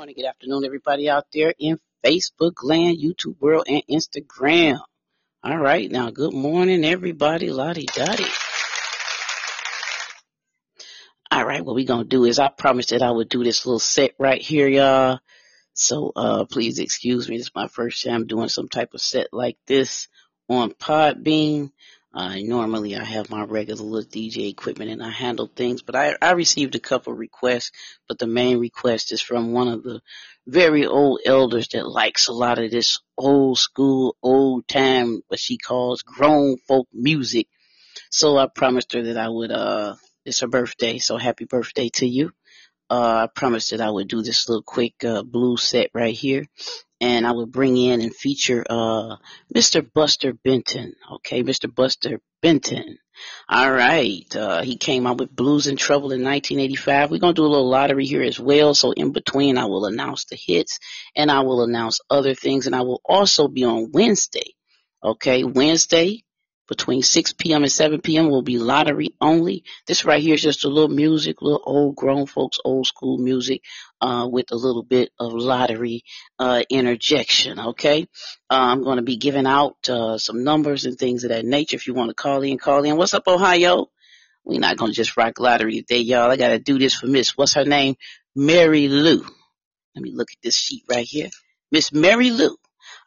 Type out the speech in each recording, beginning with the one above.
morning, good afternoon, everybody out there in Facebook land, YouTube world, and Instagram. All right, now, good morning, everybody. Lottie Dottie. All right, what we gonna do is I promised that I would do this little set right here, y'all. So, uh, please excuse me. This is my first time doing some type of set like this on Podbean. Uh, normally I have my regular little DJ equipment and I handle things, but I, I received a couple requests, but the main request is from one of the very old elders that likes a lot of this old school, old time, what she calls grown folk music. So I promised her that I would, uh, it's her birthday, so happy birthday to you. Uh, I promised that I would do this little quick, uh, blues set right here and I would bring in and feature uh Mr. Buster Benton. Okay, Mr. Buster Benton. All right. Uh he came out with Blues in Trouble in 1985. We're to do a little lottery here as well. So in between I will announce the hits and I will announce other things and I will also be on Wednesday. Okay, Wednesday between 6 p.m. and 7 p.m. will be lottery only. This right here is just a little music, little old grown folks, old school music, uh, with a little bit of lottery, uh, interjection. Okay. Uh, I'm going to be giving out, uh, some numbers and things of that nature. If you want to call in, call in. What's up, Ohio? We're not going to just rock lottery today, y'all. I got to do this for Miss, what's her name? Mary Lou. Let me look at this sheet right here. Miss Mary Lou.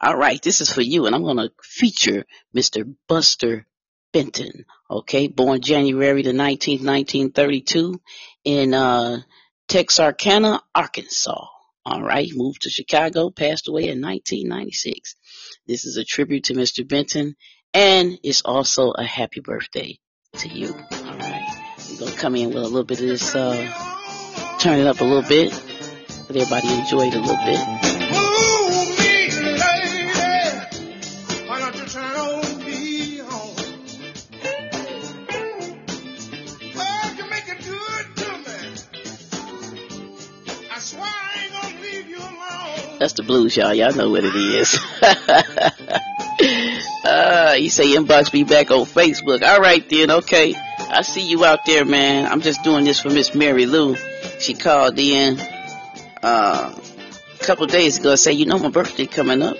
All right, this is for you, and I'm going to feature Mr. Buster Benton. Okay, born January the 19th, 1932, in uh, Texarkana, Arkansas. All right, moved to Chicago, passed away in 1996. This is a tribute to Mr. Benton, and it's also a happy birthday to you. All right, we're gonna come in with a little bit of this, uh, turn it up a little bit, let everybody enjoy it a little bit. That's the blues, y'all. Y'all know what it is. uh, you say inbox be back on Facebook. All right then, okay. I see you out there, man. I'm just doing this for Miss Mary Lou. She called in uh, a couple days ago. Say, you know, my birthday coming up.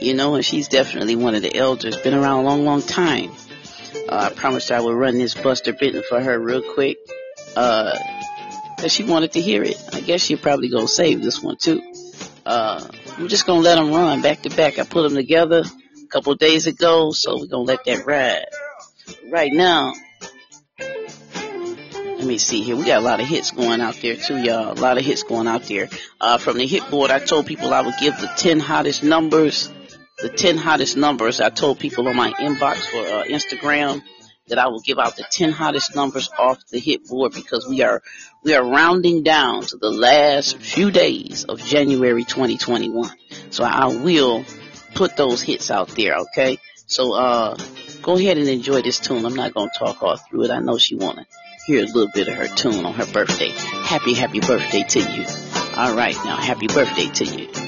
You know, and she's definitely one of the elders. Been around a long, long time. Uh, I promised I would run this Buster Benton for her real quick. Uh, cause she wanted to hear it. I guess she probably gonna save this one too. Uh, I'm just gonna let them run back to back. I put them together a couple days ago, so we're gonna let that ride. Right now, let me see here. We got a lot of hits going out there too, y'all. A lot of hits going out there. Uh, from the hit board, I told people I would give the 10 hottest numbers. The 10 hottest numbers. I told people on my inbox for uh, Instagram that I will give out the 10 hottest numbers off the hit board because we are, we are rounding down to the last few days of January 2021. So I will put those hits out there, okay? So, uh, go ahead and enjoy this tune. I'm not gonna talk all through it. I know she wanna hear a little bit of her tune on her birthday. Happy, happy birthday to you. Alright, now happy birthday to you.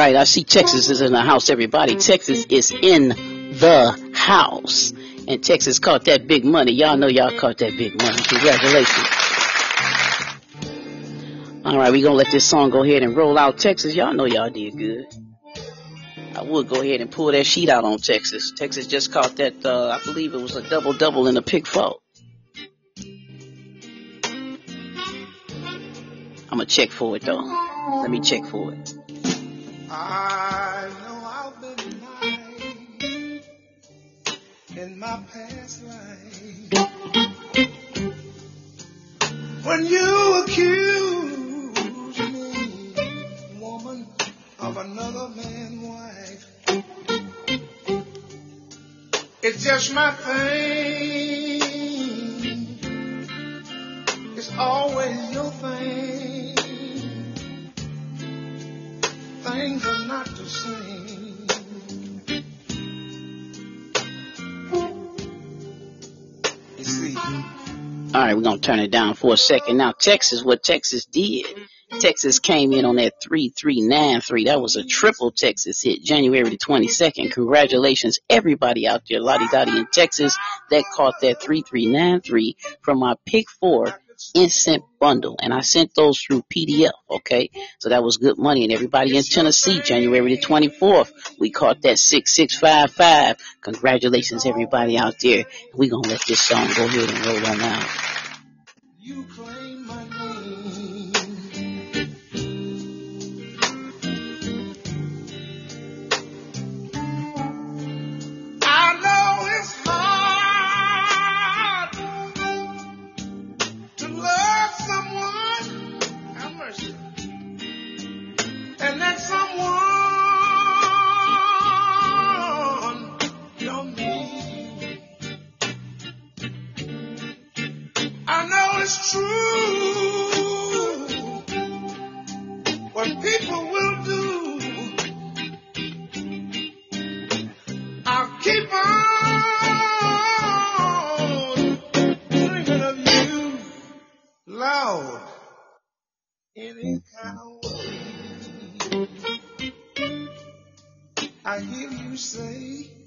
Right, I see Texas is in the house, everybody. Texas is in the house. And Texas caught that big money. Y'all know y'all caught that big money. Congratulations. All right, we gonna let this song go ahead and roll out. Texas, y'all know y'all did good. I would go ahead and pull that sheet out on Texas. Texas just caught that, uh, I believe it was a double double in a pick four. I'm gonna check for it though. Let me check for it. I know I've been lying in my past life. When you accuse me, woman, of another man's wife, it's just my thing. It's always your thing. Things are not the same. All right, we're gonna turn it down for a second. Now, Texas, what Texas did, Texas came in on that three three nine three. That was a triple Texas hit, January the twenty second. Congratulations, everybody out there, Lottie Dottie in Texas, that caught that three three nine three from my pick four instant bundle and I sent those through PDF. Okay. So that was good money and everybody in Tennessee, January the 24th, we caught that 6655. Congratulations everybody out there. We're going to let this song go ahead and roll on out. Take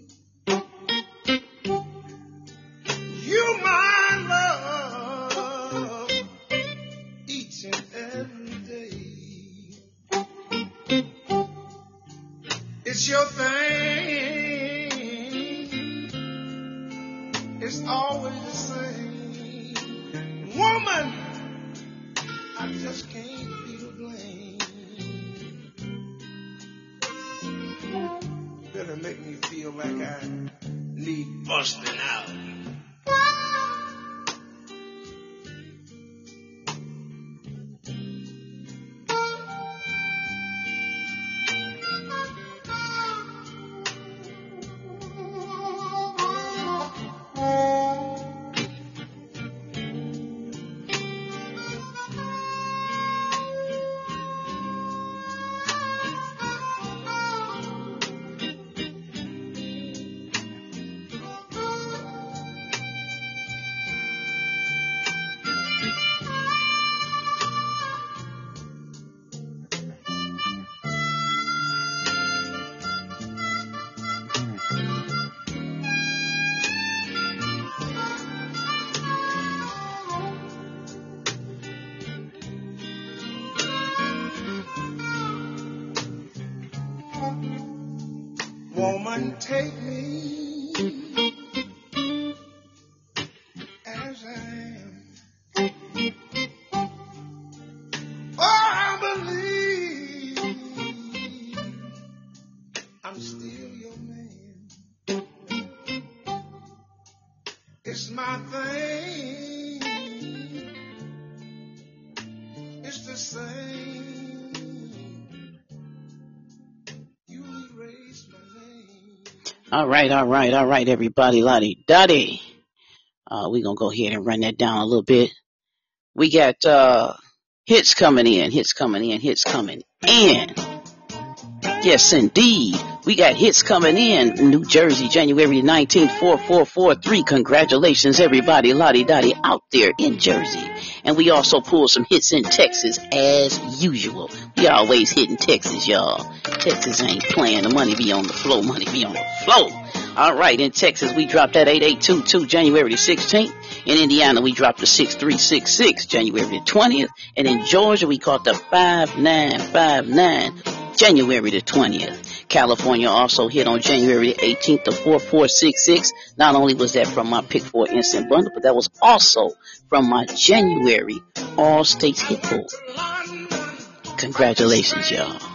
All right, all right, all right, everybody, Lottie Dottie. Uh, we're gonna go ahead and run that down a little bit. We got, uh, hits coming in, hits coming in, hits coming in. Yes, indeed. We got hits coming in. New Jersey, January 19th, 4443. Congratulations, everybody, Lottie Dottie out there in Jersey. And we also pulled some hits in Texas as usual. We always hitting Texas, y'all. Texas ain't playing. The money be on the flow. Money be on the flow. All right, in Texas, we dropped that 8822 January the 16th. In Indiana, we dropped the 6366 January the 20th. And in Georgia, we caught the 5959 January the 20th. California also hit on January 18th, the 4466. Not only was that from my Pick 4 Instant Bundle, but that was also from my January All States Hit Pool. Congratulations, y'all.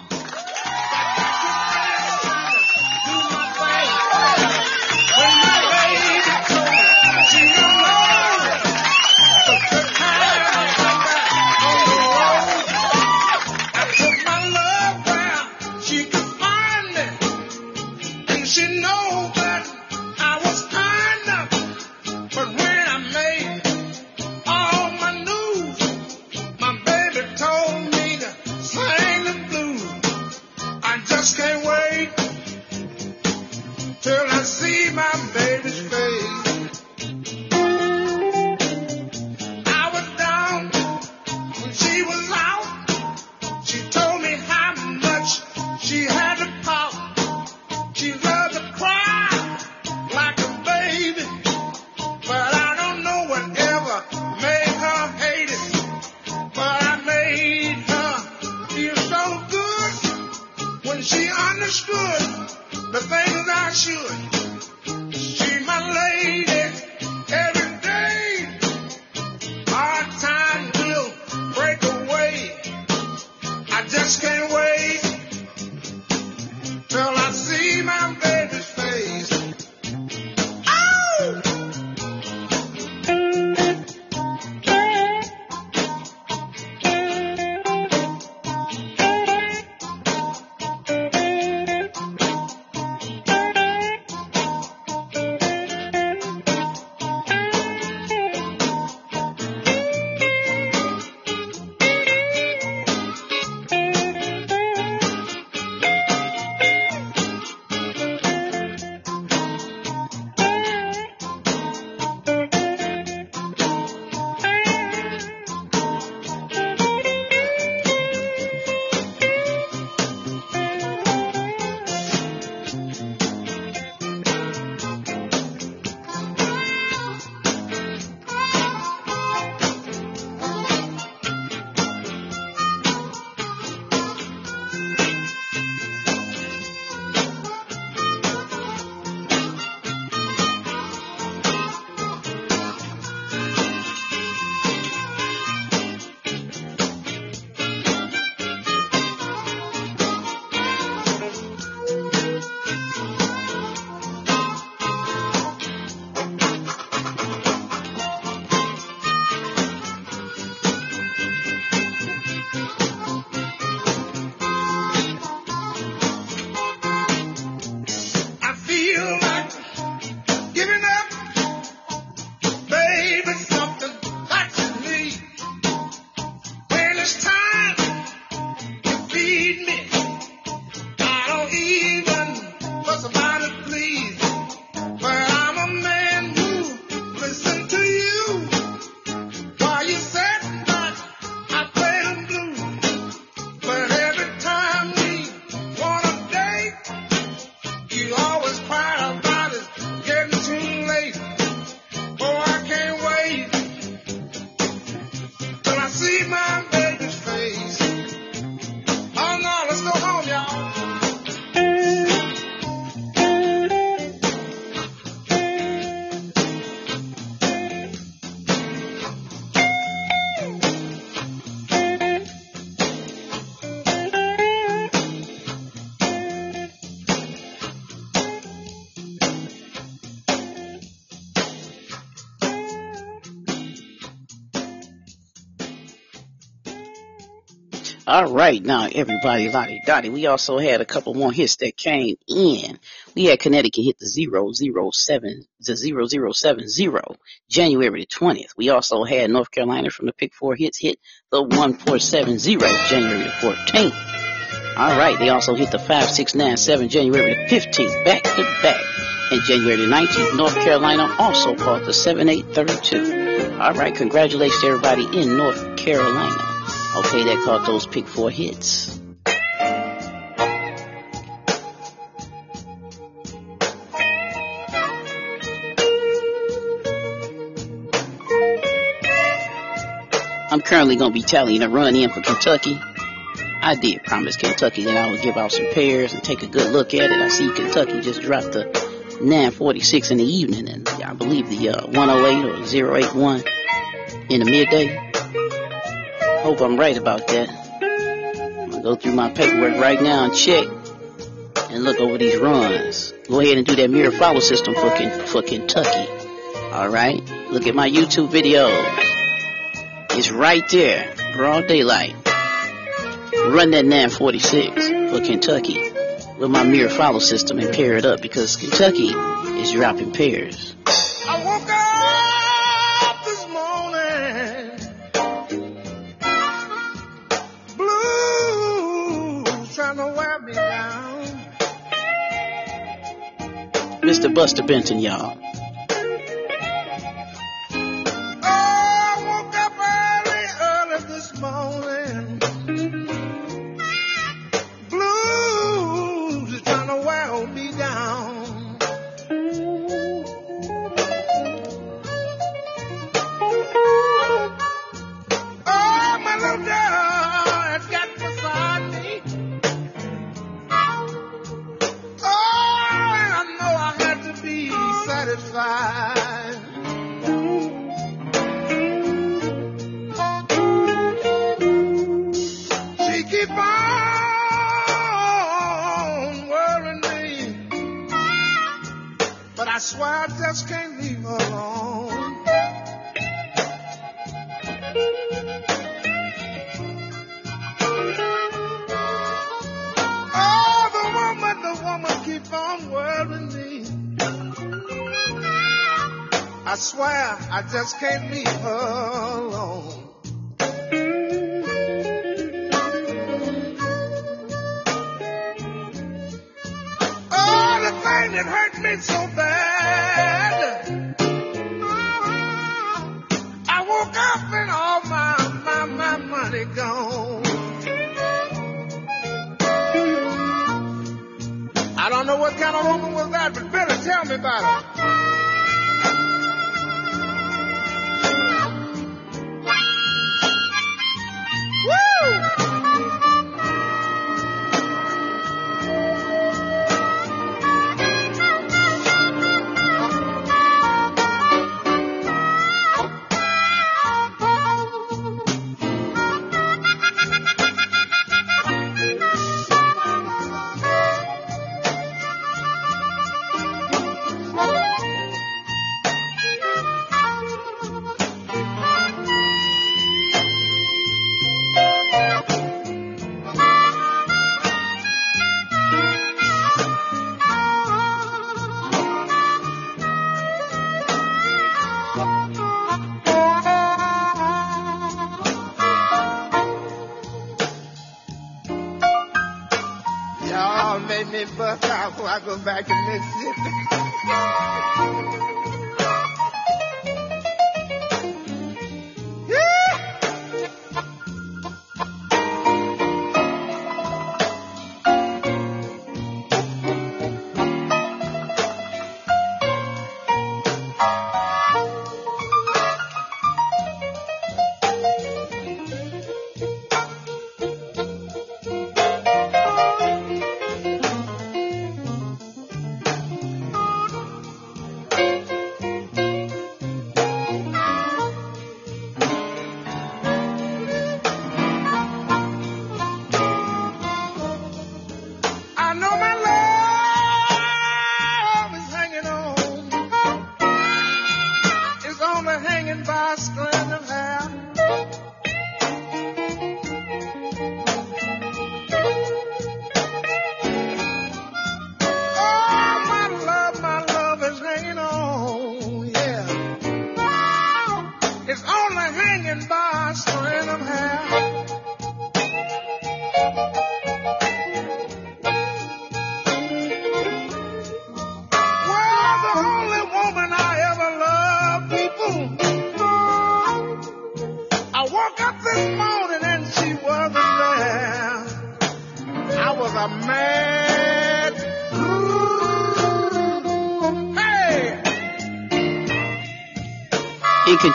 All right, now everybody, Lottie Dottie. We also had a couple more hits that came in. We had Connecticut hit the zero zero seven the zero zero seven zero January the twentieth. We also had North Carolina from the Pick Four hits hit the one four seven zero January the fourteenth. All right, they also hit the 5697 January the 15th, back to back. And January the 19th, North Carolina also caught the 7832. All right, congratulations to everybody in North Carolina. Okay, that caught those pick four hits. I'm currently going to be tallying a run in for Kentucky. I did promise Kentucky that I would give out some pairs and take a good look at it. I see Kentucky just dropped the 946 in the evening and I believe the uh, 108 or 081 in the midday. Hope I'm right about that. I'm to go through my paperwork right now and check and look over these runs. Go ahead and do that mirror follow system for, for Kentucky. All right. Look at my YouTube videos. It's right there, broad daylight. Run that 946 for Kentucky with my mirror follow system and pair it up because Kentucky is dropping pairs. Mr. Buster Benton, y'all.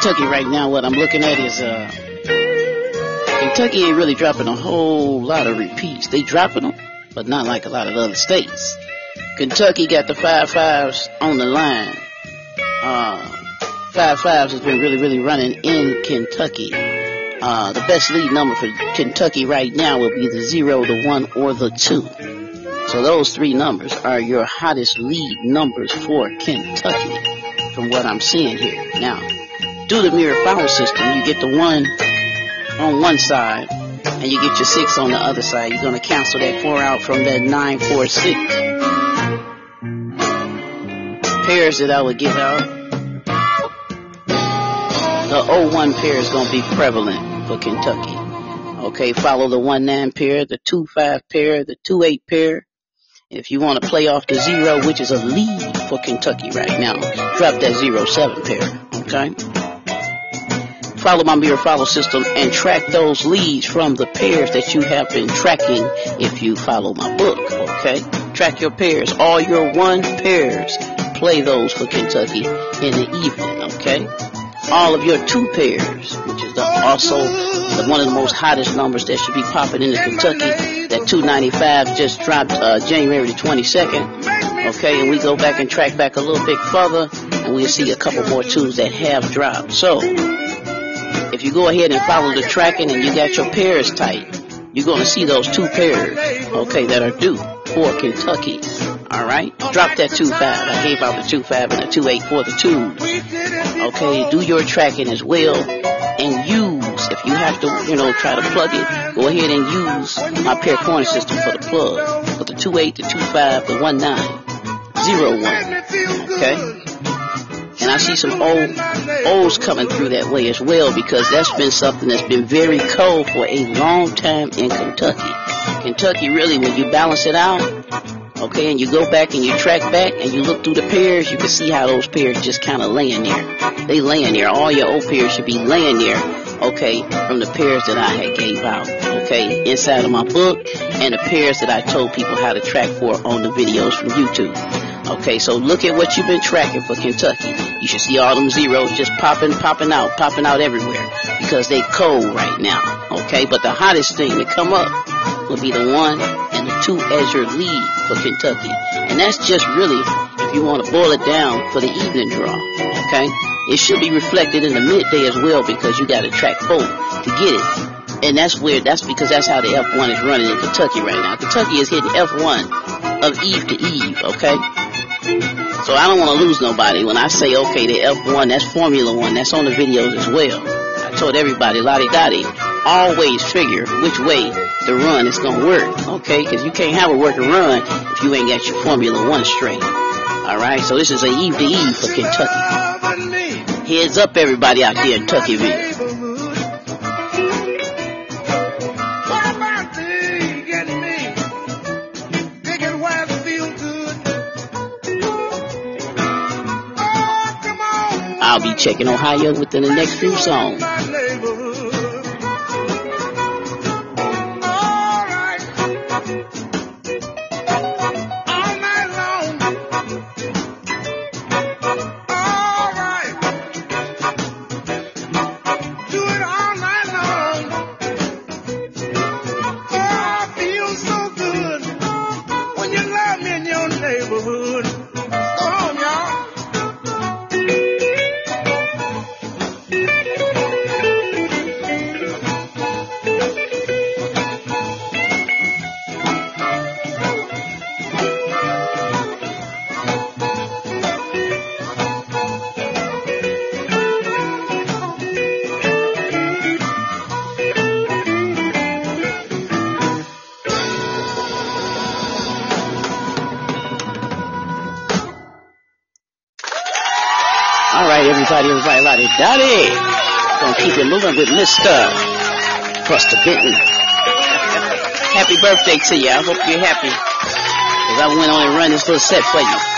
Kentucky right now, what I'm looking at is uh, Kentucky ain't really dropping a whole lot of repeats. They dropping them, but not like a lot of other states. Kentucky got the five fives on the line. Uh, five fives has been really, really running in Kentucky. Uh, the best lead number for Kentucky right now will be the zero, the one, or the two. So those three numbers are your hottest lead numbers for Kentucky, from what I'm seeing here. Now, do the mirror follow system. You get the one on one side, and you get your six on the other side. You're going to cancel that four out from that nine, four, six. Pairs that I would give out. The 01 pair is going to be prevalent for Kentucky. Okay, follow the 1-9 pair, the 2-5 pair, the 2-8 pair. If you want to play off the zero, which is a lead for Kentucky right now, drop that 0-7 pair. Okay? Follow my mirror follow system and track those leads from the pairs that you have been tracking if you follow my book. Okay? Track your pairs, all your one pairs. Play those for Kentucky in the evening. Okay? all of your two pairs, which is the, also the, one of the most hottest numbers that should be popping into Kentucky. That 295 just dropped uh, January the 22nd. Okay, and we go back and track back a little bit further, and we'll see a couple more twos that have dropped. So, if you go ahead and follow the tracking and you got your pairs tight, you're going to see those two pairs, okay, that are due for Kentucky. All right, drop that two five. I gave out the two five and the two eight for the two. Okay, do your tracking as well, and use if you have to, you know, try to plug it. Go ahead and use my pair corner system for the plug for the two eight, the two five, the one nine, zero one. Okay. And I see some old olds coming through that way as well because that's been something that's been very cold for a long time in Kentucky. Kentucky really, when you balance it out, okay, and you go back and you track back and you look through the pairs, you can see how those pairs just kind of laying there. They laying there. All your old pairs should be laying there, okay, from the pairs that I had gave out, okay, inside of my book and the pairs that I told people how to track for on the videos from YouTube. Okay, so look at what you've been tracking for Kentucky. You should see all them zeros just popping, popping out, popping out everywhere because they cold right now. Okay, but the hottest thing to come up will be the one and the two as your lead for Kentucky. And that's just really, if you want to boil it down, for the evening draw. Okay, it should be reflected in the midday as well because you got to track both to get it. And that's where, that's because that's how the F1 is running in Kentucky right now. Kentucky is hitting F1 of eve to eve, okay? So I don't want to lose nobody when I say, okay, the F1, that's Formula One, that's on the videos as well. I told everybody, Lottie Dottie, always figure which way the run is going to work, okay? Because you can't have a working run if you ain't got your Formula One straight. All right, so this is a eve to eve for Kentucky. Heads up, everybody out there in Tuckyville. Checking Ohio within the next few songs. Everybody, everybody, everybody. Daddy! Gonna keep it moving with Mr. Buster Benton. happy birthday to you. I hope you're happy. Cause I went on and run this little set for you.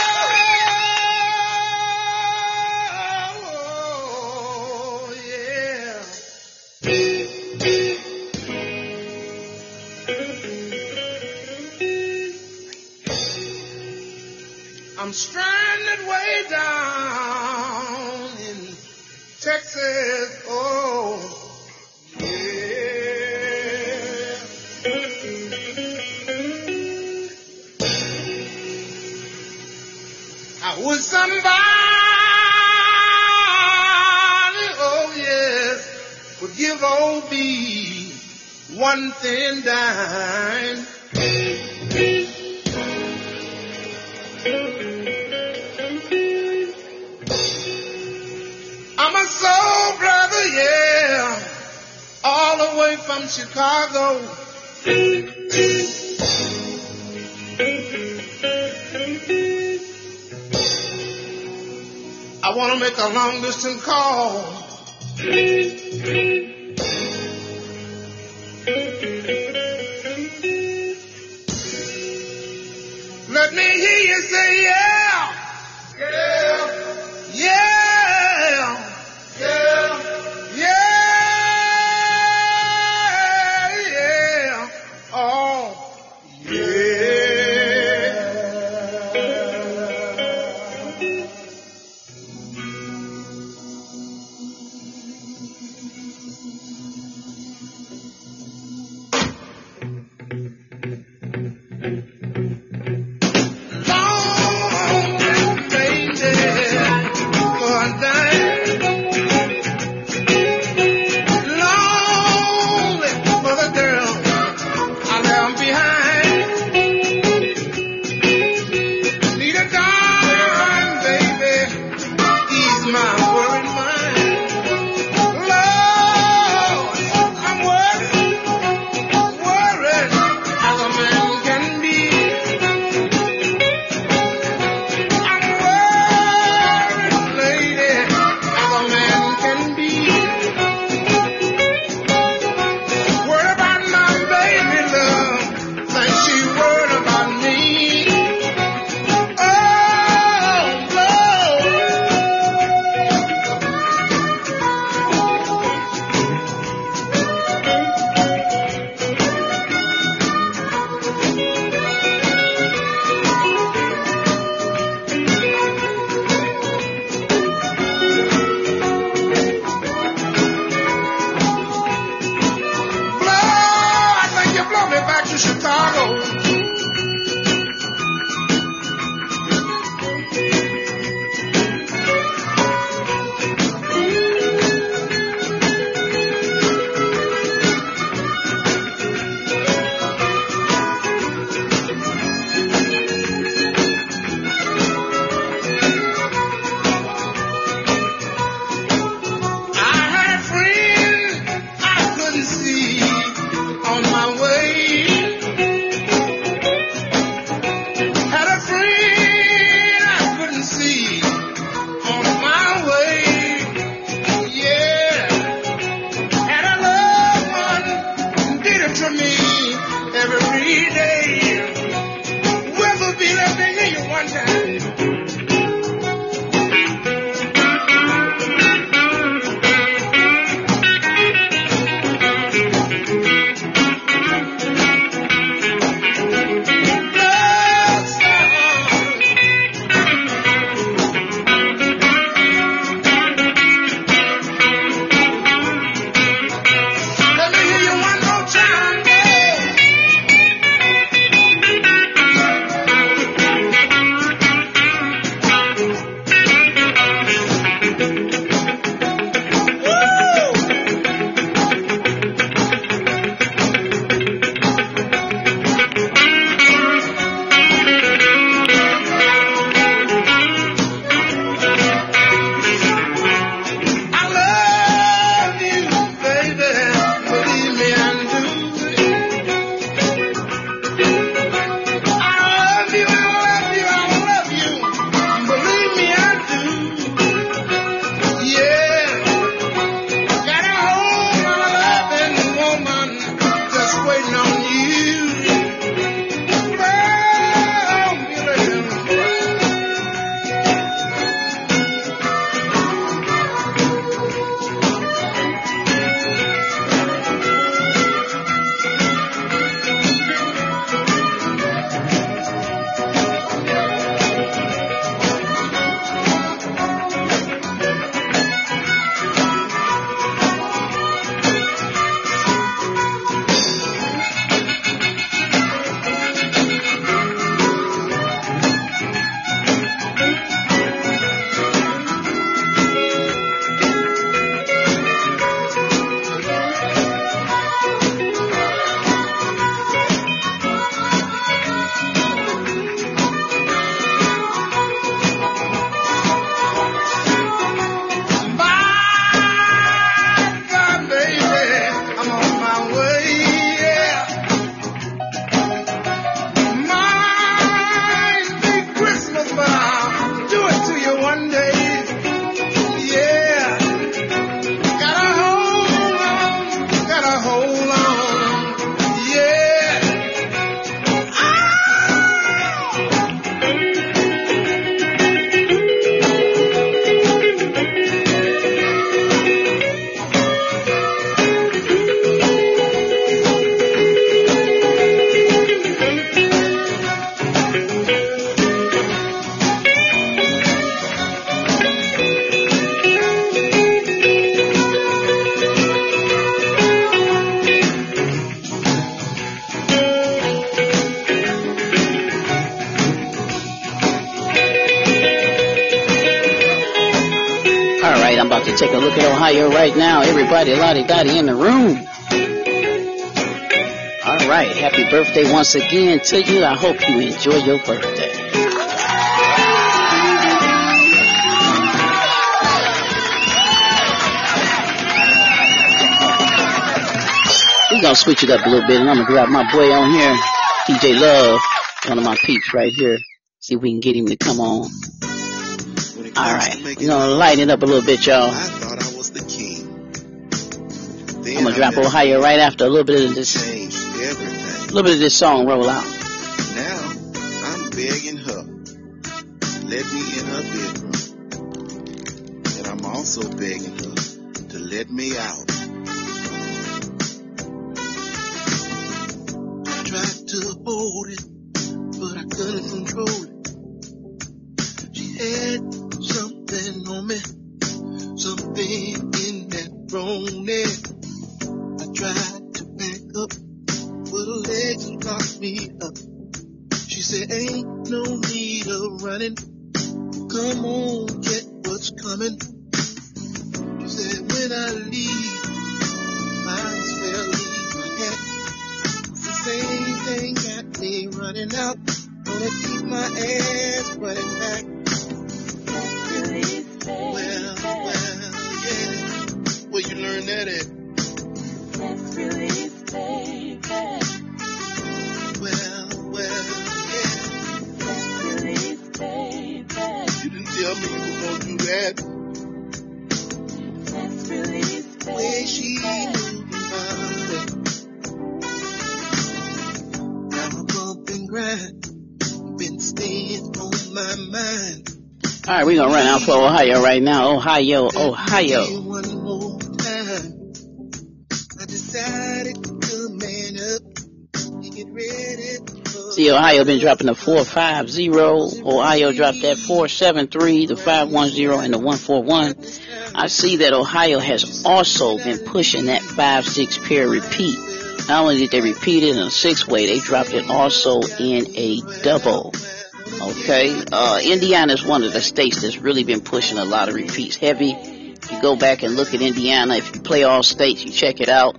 Make Everybody, lottie dottie in the room. All right. Happy birthday once again to you. I hope you enjoy your birthday. We're gonna switch it up a little bit and I'm gonna grab my boy on here, DJ Love, one of my peeps right here. See if we can get him to come on. All right, we're gonna lighten it up a little bit, y'all. Drop Ohio right after a little bit of this, a little bit of this song roll out. baarlamaanti ready Ohio. See, Ohio been dropping the 450. Ohio dropped that 473, the 510, and the 141. I see that Ohio has also been pushing that 5-6 pair repeat. Not only did they repeat it in a six way, they dropped it also in a double. Okay, uh, Indiana is one of the states that's really been pushing a lot of repeats heavy. If you go back and look at Indiana, if you play all states, you check it out.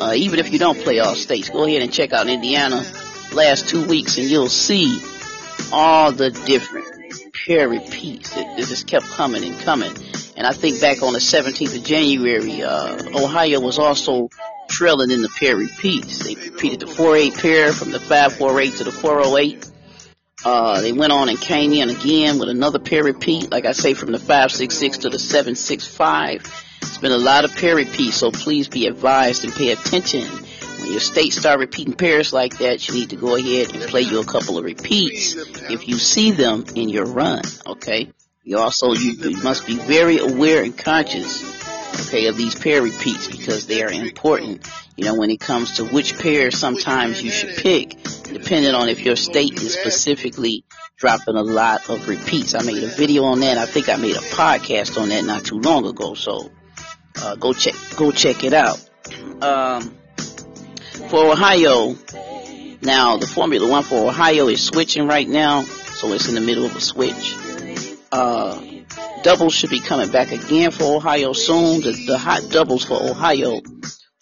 Uh, even if you don't play all states, go ahead and check out Indiana last two weeks and you'll see all the different pair repeats. It, just kept coming and coming. And I think back on the 17th of January, uh, Ohio was also trailing in the pair repeats. They repeated the 4-8 pair from the 5-4-8 to the 408. Uh, they went on and came in again with another pair repeat, like I say, from the 566 to the 765. It's been a lot of pair repeats, so please be advised and pay attention. When your state start repeating pairs like that, you need to go ahead and play you a couple of repeats if you see them in your run, okay? You also, you, you must be very aware and conscious, okay, of these pair repeats because they are important. You know, when it comes to which pair sometimes you should pick, depending on if your state is specifically dropping a lot of repeats. I made a video on that. I think I made a podcast on that not too long ago. So, uh, go check, go check it out. Um, for Ohio, now the Formula One for Ohio is switching right now. So it's in the middle of a switch. Uh, doubles should be coming back again for Ohio soon. The, the hot doubles for Ohio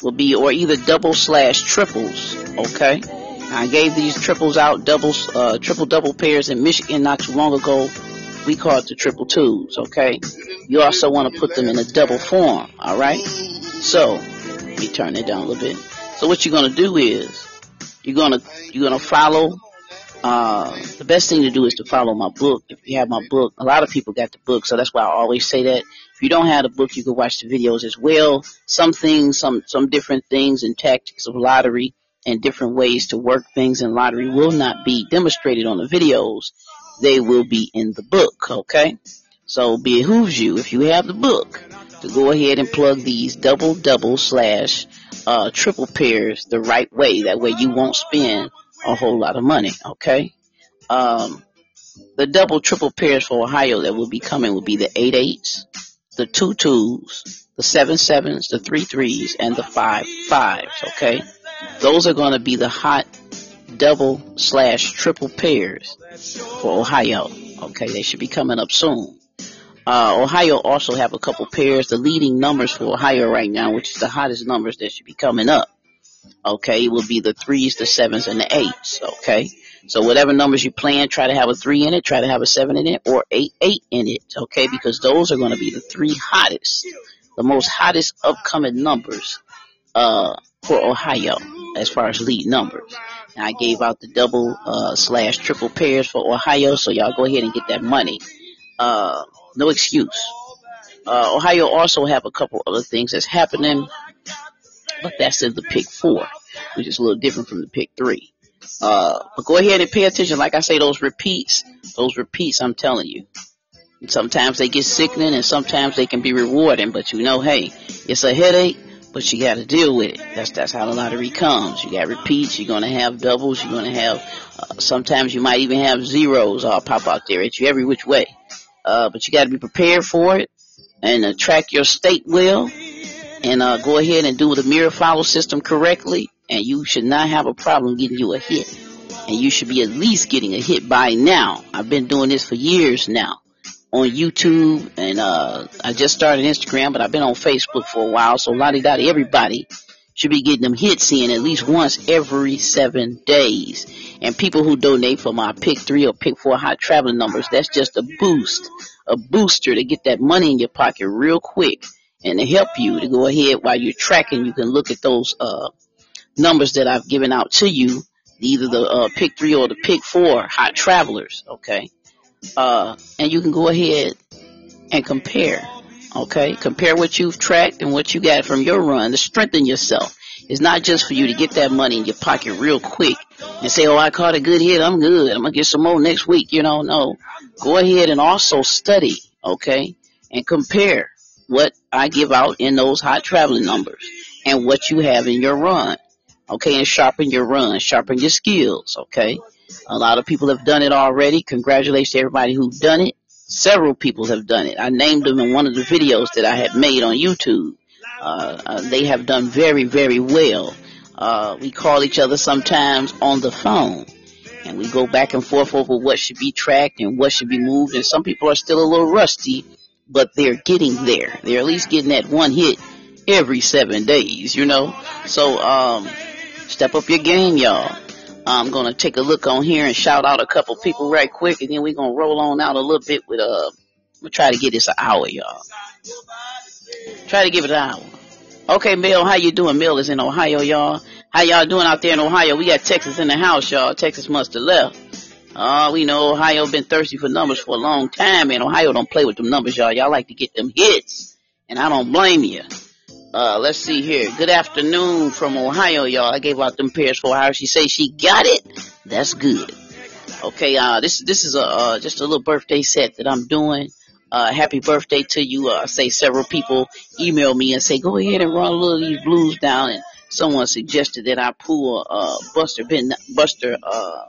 will be, or either double slash triples. Okay. I gave these triples out, doubles, uh, triple double pairs in Michigan not too long ago. We call it the triple twos, okay? You also want to put them in a double form, alright? So, let me turn it down a little bit. So what you're gonna do is, you're gonna, you're gonna follow, uh, the best thing to do is to follow my book. If you have my book, a lot of people got the book, so that's why I always say that. If you don't have the book, you can watch the videos as well. Some things, some, some different things and tactics of lottery and different ways to work things in lottery will not be demonstrated on the videos. They will be in the book, okay? So behooves you, if you have the book, to go ahead and plug these double double slash uh, triple pairs the right way. That way you won't spend a whole lot of money, okay? Um, the double triple pairs for Ohio that will be coming will be the eight eights, the two twos, the seven sevens, the three threes, and the five fives, okay? Those are going to be the hot double slash triple pairs for Ohio. Okay, they should be coming up soon. Uh, Ohio also have a couple pairs. The leading numbers for Ohio right now, which is the hottest numbers that should be coming up. Okay, it will be the threes, the sevens, and the eights. Okay, so whatever numbers you plan, try to have a three in it, try to have a seven in it, or eight eight in it. Okay, because those are going to be the three hottest, the most hottest upcoming numbers uh, for Ohio as far as lead numbers. Now, I gave out the double uh, slash triple pairs for Ohio, so y'all go ahead and get that money. Uh, no excuse. Uh, Ohio also have a couple other things that's happening, but that's in the pick four, which is a little different from the pick three. Uh, but go ahead and pay attention. Like I say, those repeats, those repeats, I'm telling you. Sometimes they get sickening and sometimes they can be rewarding, but you know, hey, it's a headache, but you gotta deal with it. That's, that's how the lottery comes. You got repeats, you're gonna have doubles, you're gonna have, uh, sometimes you might even have zeros all pop out there at you every which way. Uh, but you gotta be prepared for it and uh, track your state well and, uh, go ahead and do the mirror follow system correctly and you should not have a problem getting you a hit. And you should be at least getting a hit by now. I've been doing this for years now on YouTube and uh I just started Instagram, but I've been on Facebook for a while. So lottie dottie, everybody should be getting them hits in at least once every seven days. And people who donate for my pick three or pick four hot traveling numbers, that's just a boost, a booster to get that money in your pocket real quick and to help you to go ahead while you're tracking. You can look at those uh numbers that I've given out to you, either the uh, pick three or the pick four hot travelers. Okay. Uh, and you can go ahead and compare. Okay. Compare what you've tracked and what you got from your run to strengthen yourself. It's not just for you to get that money in your pocket real quick and say, oh, I caught a good hit. I'm good. I'm going to get some more next week. You know, no. Go ahead and also study. Okay. And compare what I give out in those hot traveling numbers and what you have in your run okay, and sharpen your run, sharpen your skills, okay? A lot of people have done it already. Congratulations to everybody who's done it. Several people have done it. I named them in one of the videos that I had made on YouTube. Uh, uh, they have done very, very well. Uh, we call each other sometimes on the phone and we go back and forth over what should be tracked and what should be moved. And some people are still a little rusty, but they're getting there. They're at least getting that one hit every seven days, you know? So, um, Step up your game, y'all. I'm gonna take a look on here and shout out a couple people right quick, and then we're gonna roll on out a little bit with uh. We'll try to get this an hour, y'all. Try to give it an hour. Okay, Mel, how you doing? Mel is in Ohio, y'all. How y'all doing out there in Ohio? We got Texas in the house, y'all. Texas must have left. Uh, we know Ohio been thirsty for numbers for a long time, and Ohio don't play with them numbers, y'all. Y'all like to get them hits, and I don't blame you. Uh, let's see here. Good afternoon from Ohio, y'all. I gave out them pairs for her. She say she got it. That's good. Okay, uh, this, this is a, uh, just a little birthday set that I'm doing. Uh, happy birthday to you. Uh, say several people email me and say, go ahead and run a little of these blues down. And someone suggested that I pull, uh, Buster Ben, Buster, uh,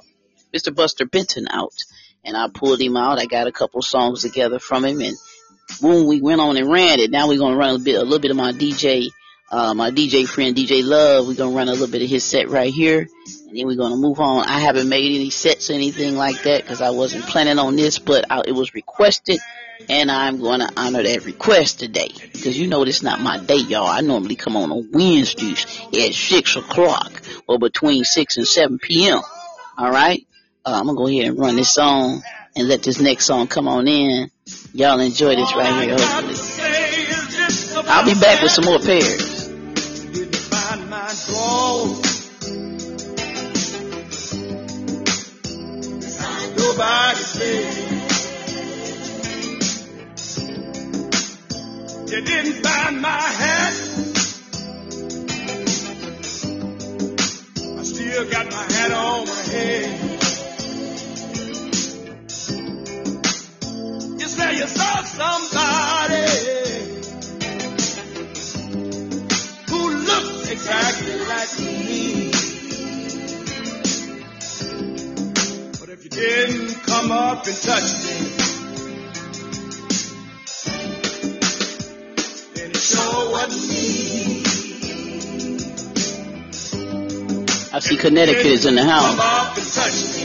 Mr. Buster Benton out. And I pulled him out. I got a couple songs together from him and boom, we went on and ran it. Now we're gonna run a bit, a little bit of my DJ, uh, my DJ friend DJ Love. We're gonna run a little bit of his set right here, and then we're gonna move on. I haven't made any sets or anything like that because I wasn't planning on this, but I, it was requested, and I'm gonna honor that request today because you know this is not my day, y'all. I normally come on on Wednesdays at six o'clock or between six and seven p.m. All right, uh, I'm gonna go ahead and run this song and let this next song come on in. Y'all enjoy this right here, hopefully. I'll be back with some more pairs. You didn't find my hat. I still got my hat on my head. Say you saw somebody who looks exactly like me. But if you didn't come up and touch me, then it sure wasn't me. I see Connecticut is in the house.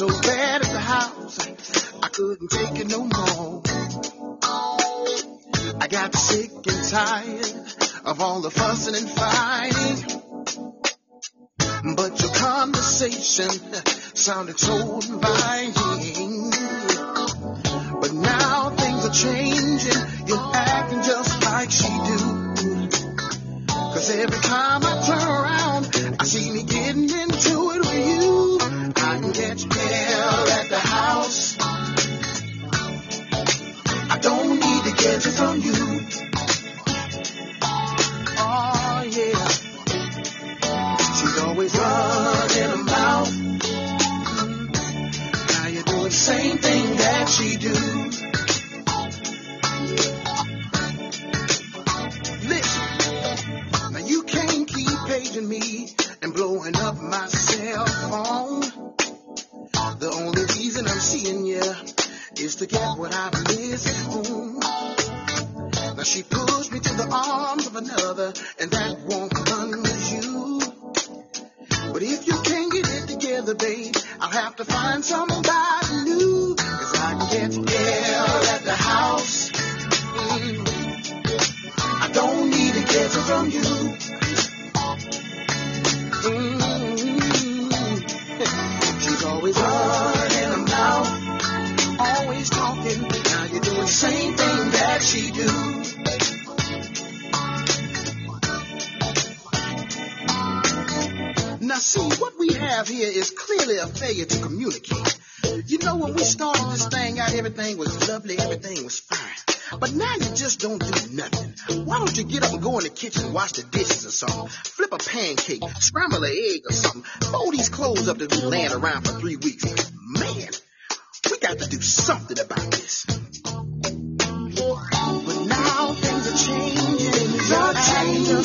So bad at the house, I couldn't take it no more. I got sick and tired of all the fussing and fighting. But your conversation sounded so inviting. But now things are changing. You're acting just like she do. Cause every time I turn around, I see me getting into it with you. From you. Wash the dishes or something? Flip a pancake, scramble an egg or something. Fold these clothes up that been laying around for three weeks. Man, we got to do something about this. But now things are changing. Are changing.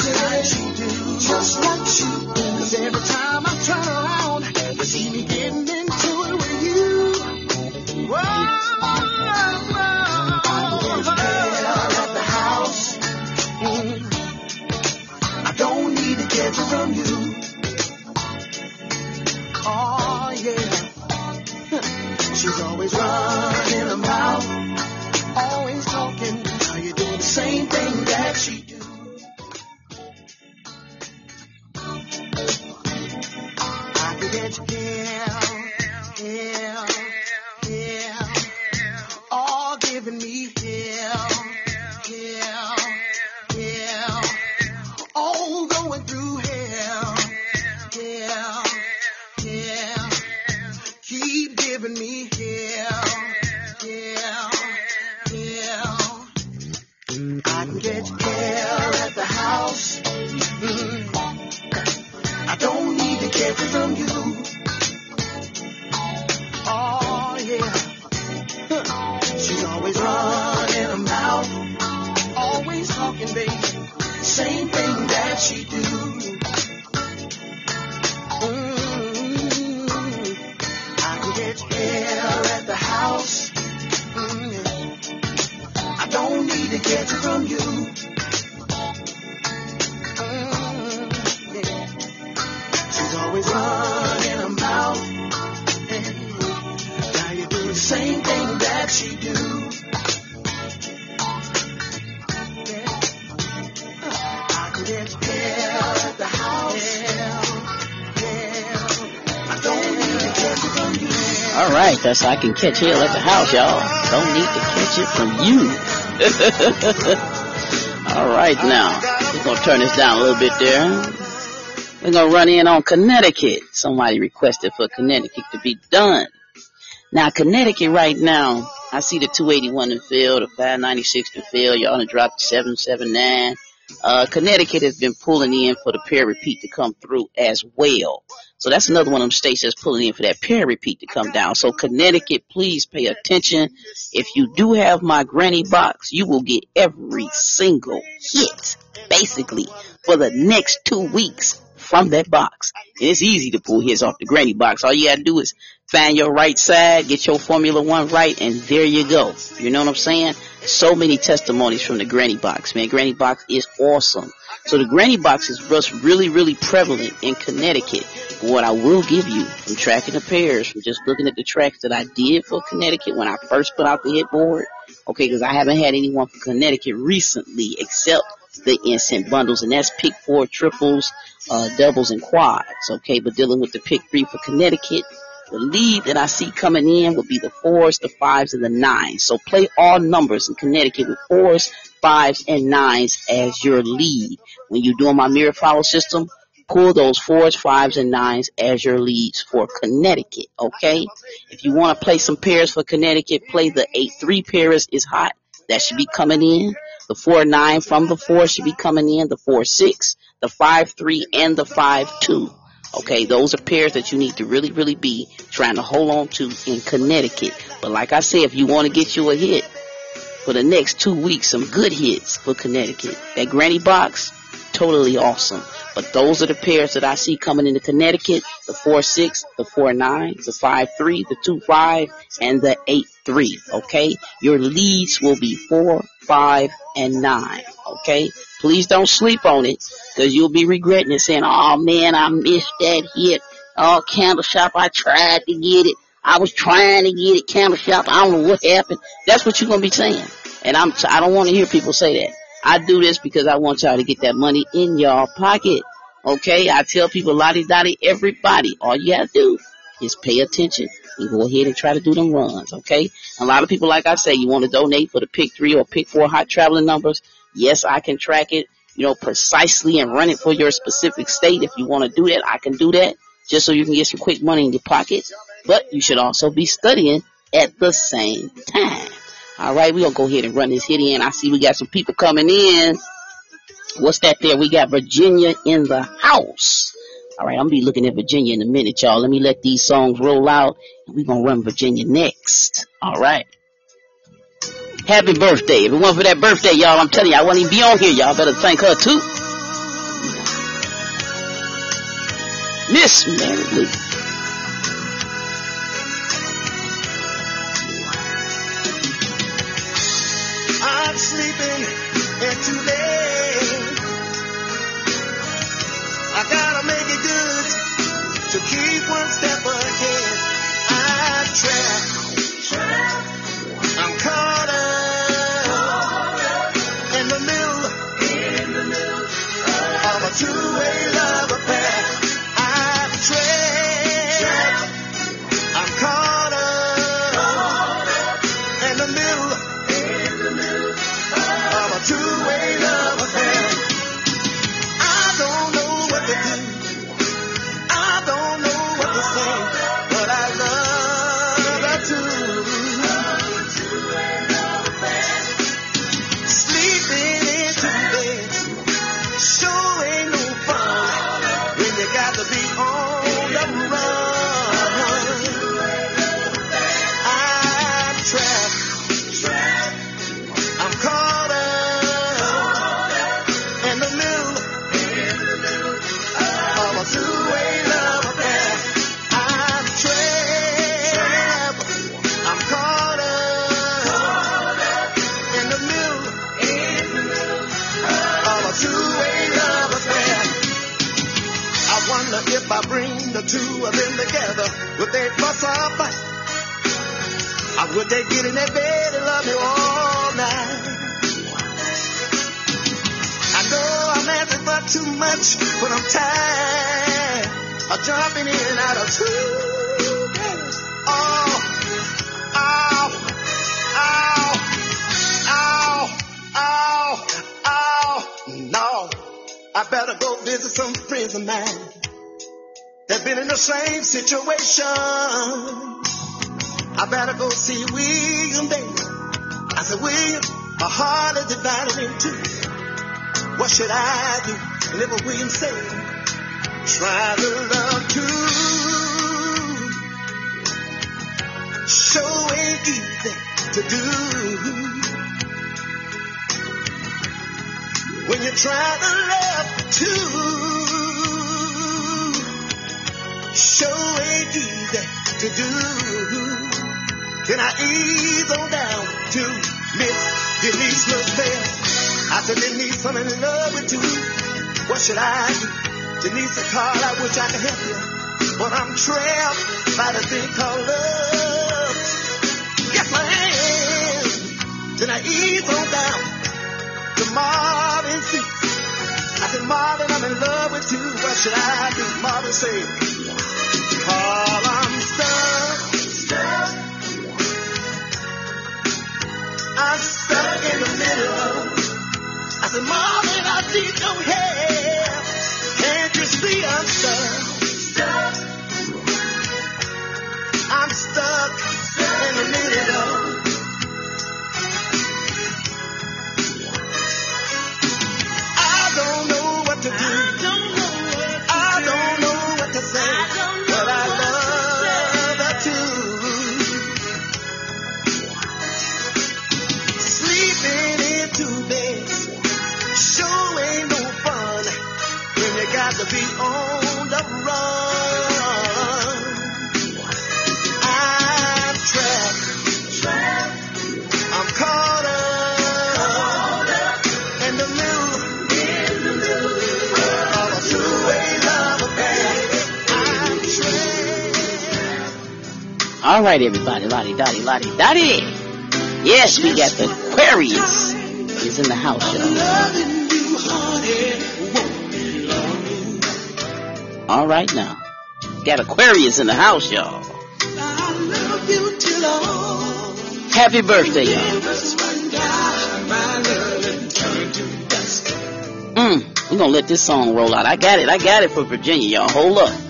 Just like she do. 'Cause every time I turn around, you see me getting She's always running mouth, Right, I can catch hell at the house, y'all. Don't need to catch it from you. All right, now we're gonna turn this down a little bit there. We're gonna run in on Connecticut. Somebody requested for Connecticut to be done. Now Connecticut right now, I see the 281 in field, the 596 in field. Y'all done dropped 779. Uh, Connecticut has been pulling in for the pair repeat to come through as well. So that's another one of them states that's pulling in for that pair repeat to come down. So Connecticut, please pay attention. If you do have my granny box, you will get every single hit, basically, for the next two weeks from that box. And it's easy to pull hits off the granny box. All you gotta do is find your right side, get your Formula One right, and there you go. You know what I'm saying? So many testimonies from the granny box, man. Granny box is awesome. So the granny box is just really, really prevalent in Connecticut. But what I will give you from tracking the pairs, from just looking at the tracks that I did for Connecticut when I first put out the hit board, okay, because I haven't had anyone from Connecticut recently except the instant bundles, and that's pick four triples, uh, doubles, and quads, okay, but dealing with the pick three for Connecticut, the lead that I see coming in would be the fours, the fives, and the nines. So play all numbers in Connecticut with fours, fives, and nines as your lead. When you're doing my mirror follow system, pull those fours, fives, and nines as your leads for Connecticut, okay? If you want to play some pairs for Connecticut, play the 8-3 pairs is hot. That should be coming in. The 4-9 from the 4 should be coming in. The 4-6, the 5-3, and the 5-2. Okay, those are pairs that you need to really, really be trying to hold on to in Connecticut. But like I said, if you want to get you a hit for the next two weeks, some good hits for Connecticut. That granny box, totally awesome. But those are the pairs that I see coming into Connecticut, the 4-6, the 4-9, the 5-3, the 2-5, and the 8-3, okay? Your leads will be 4, 5, and 9, okay? Please don't sleep on it, cause you'll be regretting it saying, oh man, I missed that hit. Oh, candle shop, I tried to get it. I was trying to get it, candle shop. I don't know what happened. That's what you're gonna be saying. And I'm, I don't want to hear people say that. I do this because I want y'all to get that money in y'all pocket. Okay? I tell people lottie dottie everybody. All you gotta do is pay attention and go ahead and try to do them runs. Okay? A lot of people, like I say, you want to donate for the pick three or pick four hot traveling numbers. Yes, I can track it, you know, precisely and run it for your specific state. If you want to do that, I can do that just so you can get some quick money in your pocket. But you should also be studying at the same time. All right, we're going to go ahead and run this hit in. I see we got some people coming in. What's that there? We got Virginia in the house. All right, I'm to be looking at Virginia in a minute, y'all. Let me let these songs roll out, and we're to run Virginia next. All right. Happy birthday. Wasn't for that birthday, y'all, I'm telling you, I wouldn't even be on here. Y'all better thank her too. Miss Mary Lou. I'm sleeping late. I gotta make it good to keep one step ahead. Try to love too, sure ain't easy to do. Can I ease on down to Miss Denise LaSalle? I said, Denise, I'm in love with you. What should I do? Denise said, Carl, I wish I could help you. But I'm trapped by the thing called love. Yes, I am. Then I ease on down to Marvin Sease I said, Marvin, I'm in love with you. What should I do? Marvin said, Carl, I'm stuck. Stuck. I'm stuck in the middle. I said, Marvin, All right, everybody, lottie dottie, lottie dottie. Yes, we got the Aquarius is in the house, y'all. All right now, got Aquarius in the house, y'all. Happy birthday, y'all. Mm, we're gonna let this song roll out. I got it, I got it for Virginia, y'all. Hold up.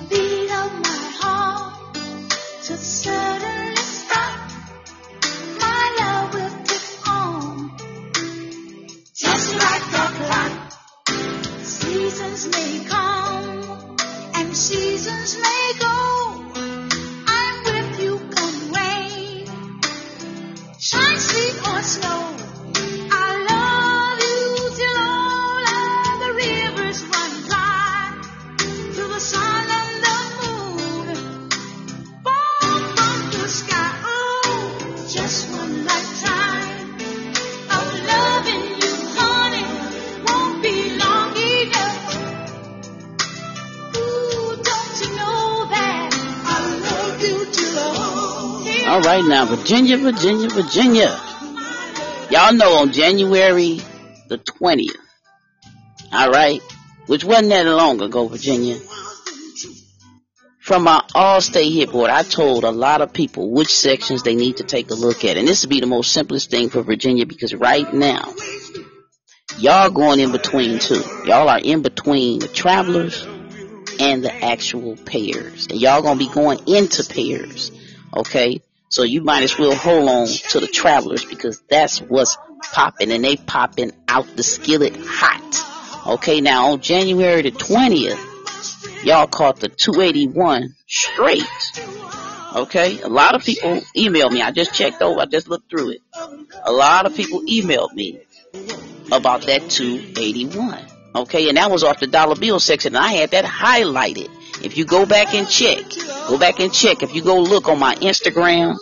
Virginia, Virginia, Virginia. Y'all know on January the 20th. All right. Which wasn't that long ago, Virginia. From our All-State Hit Board, I told a lot of people which sections they need to take a look at. And this would be the most simplest thing for Virginia because right now, y'all going in between two. Y'all are in between the travelers and the actual pairs. And y'all gonna be going into pairs. Okay? So you might as well hold on to the travelers because that's what's popping and they popping out the skillet hot. Okay, now on January the 20th, y'all caught the 281 straight. Okay, a lot of people emailed me. I just checked over, I just looked through it. A lot of people emailed me about that 281. Okay, and that was off the dollar bill section, and I had that highlighted. If you go back and check, go back and check. If you go look on my Instagram,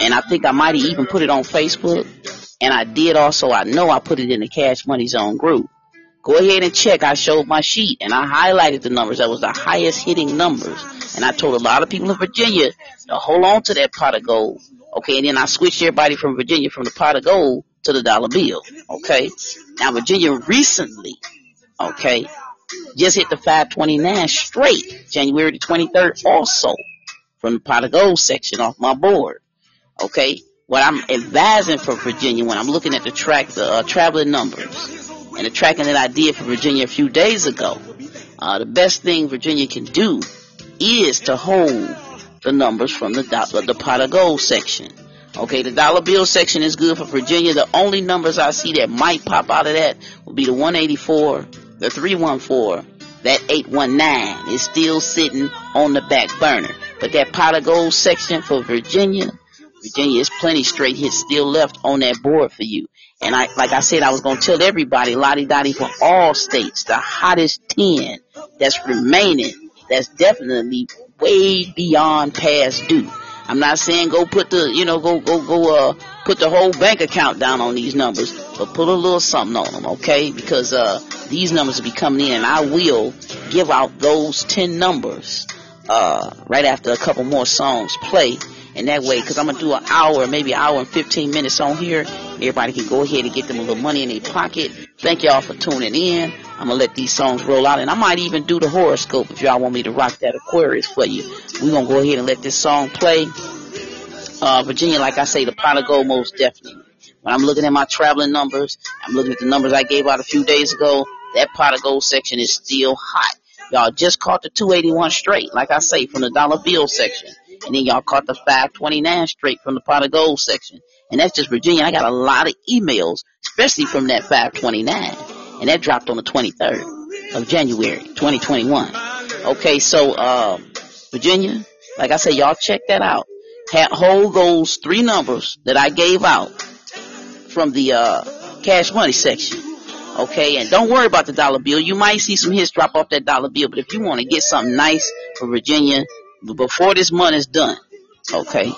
and I think I might have even put it on Facebook, and I did also, I know I put it in the Cash Money Zone group. Go ahead and check. I showed my sheet and I highlighted the numbers. That was the highest hitting numbers. And I told a lot of people in Virginia to hold on to that pot of gold. Okay, and then I switched everybody from Virginia from the pot of gold to the dollar bill. Okay. Now Virginia recently, okay, just hit the 529 straight, January the 23rd also from the pot of gold section off my board. Okay. What I'm advising for Virginia when I'm looking at the track, the uh, traveling numbers and the tracking that I did for Virginia a few days ago, uh, the best thing Virginia can do is to hold the numbers from the, do- the pot of gold section. Okay, the dollar bill section is good for Virginia. The only numbers I see that might pop out of that be be the 184, the 314, that 819 is still sitting on the back burner. But that pot of gold section for Virginia, Virginia is plenty straight hits still left on that board for you. And I, like I said, I was gonna tell everybody, Lottie Dottie for all states, the hottest 10 that's remaining, that's definitely way beyond past due. I'm not saying go put the, you know, go, go, go, uh, put the whole bank account down on these numbers, but put a little something on them, okay? Because, uh, these numbers will be coming in and I will give out those 10 numbers, uh, right after a couple more songs play. And that way, cause I'm gonna do an hour, maybe an hour and 15 minutes on here. Everybody can go ahead and get them a little money in their pocket. Thank y'all for tuning in. I'm gonna let these songs roll out and I might even do the horoscope if y'all want me to rock that Aquarius for you. We're gonna go ahead and let this song play. Uh, Virginia, like I say, the pot of gold most definitely. When I'm looking at my traveling numbers, I'm looking at the numbers I gave out a few days ago, that pot of gold section is still hot. Y'all just caught the 281 straight, like I say, from the dollar bill section. And then y'all caught the 529 straight from the pot of gold section. And that's just Virginia. I got a lot of emails, especially from that 529. And that dropped on the 23rd of January, 2021. Okay, so, uh, Virginia, like I said, y'all check that out. Hold those three numbers that I gave out from the, uh, cash money section. Okay, and don't worry about the dollar bill. You might see some hits drop off that dollar bill, but if you want to get something nice for Virginia before this month is done, okay,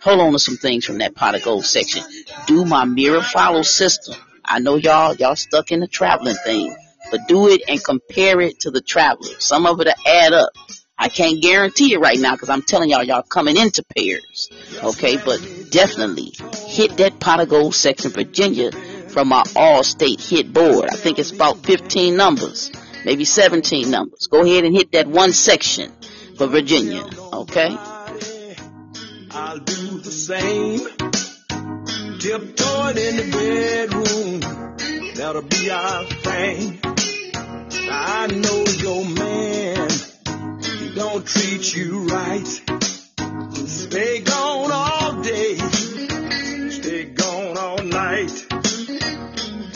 hold on to some things from that pot of gold section. Do my mirror follow system. I know y'all, y'all stuck in the traveling thing, but do it and compare it to the traveler. Some of it'll add up. I can't guarantee it right now because I'm telling y'all, y'all coming into pairs. Okay, but definitely hit that pot of gold section, Virginia, from my all state hit board. I think it's about 15 numbers, maybe 17 numbers. Go ahead and hit that one section for Virginia. Okay. I'll do the same. Tiptoeing in the bedroom, that'll be our thing. I know your man, he don't treat you right. Stay gone all day, stay gone all night.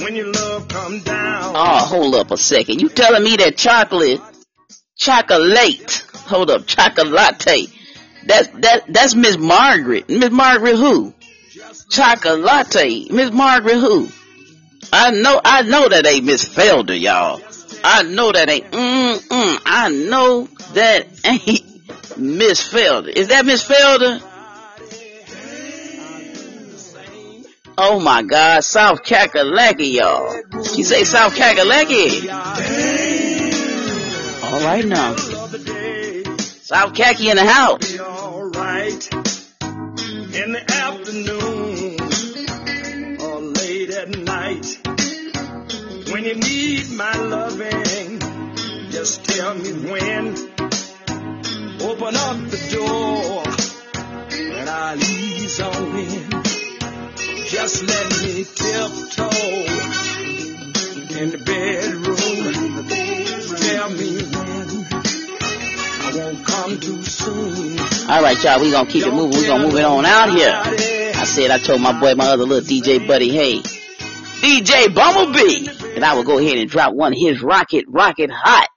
When your love come down. Oh, hold up a second. You telling me that chocolate, chocolate, hold up, chocolate. That's that that's Miss Margaret. Miss Margaret who? Chocolate. Miss Margaret who? I know I know that ain't Miss Felder, y'all. I know that ain't mm. I know that ain't Miss Felder. Is that Miss Felder? Oh my God, South Kakalaki, y'all. She say South Kakalaki. All right now, South Khaki in the house. in the afternoon When you need my loving, just tell me when. Open up the door and I'll ease on in. Just let me tiptoe in the bedroom. Tell me when. I won't come too soon. All right, y'all, we gonna keep it moving. We gonna move it on out here. I said I told my boy, my other little DJ buddy, hey, DJ Bumblebee, and I would go ahead and drop one of his Rocket Rocket Hot,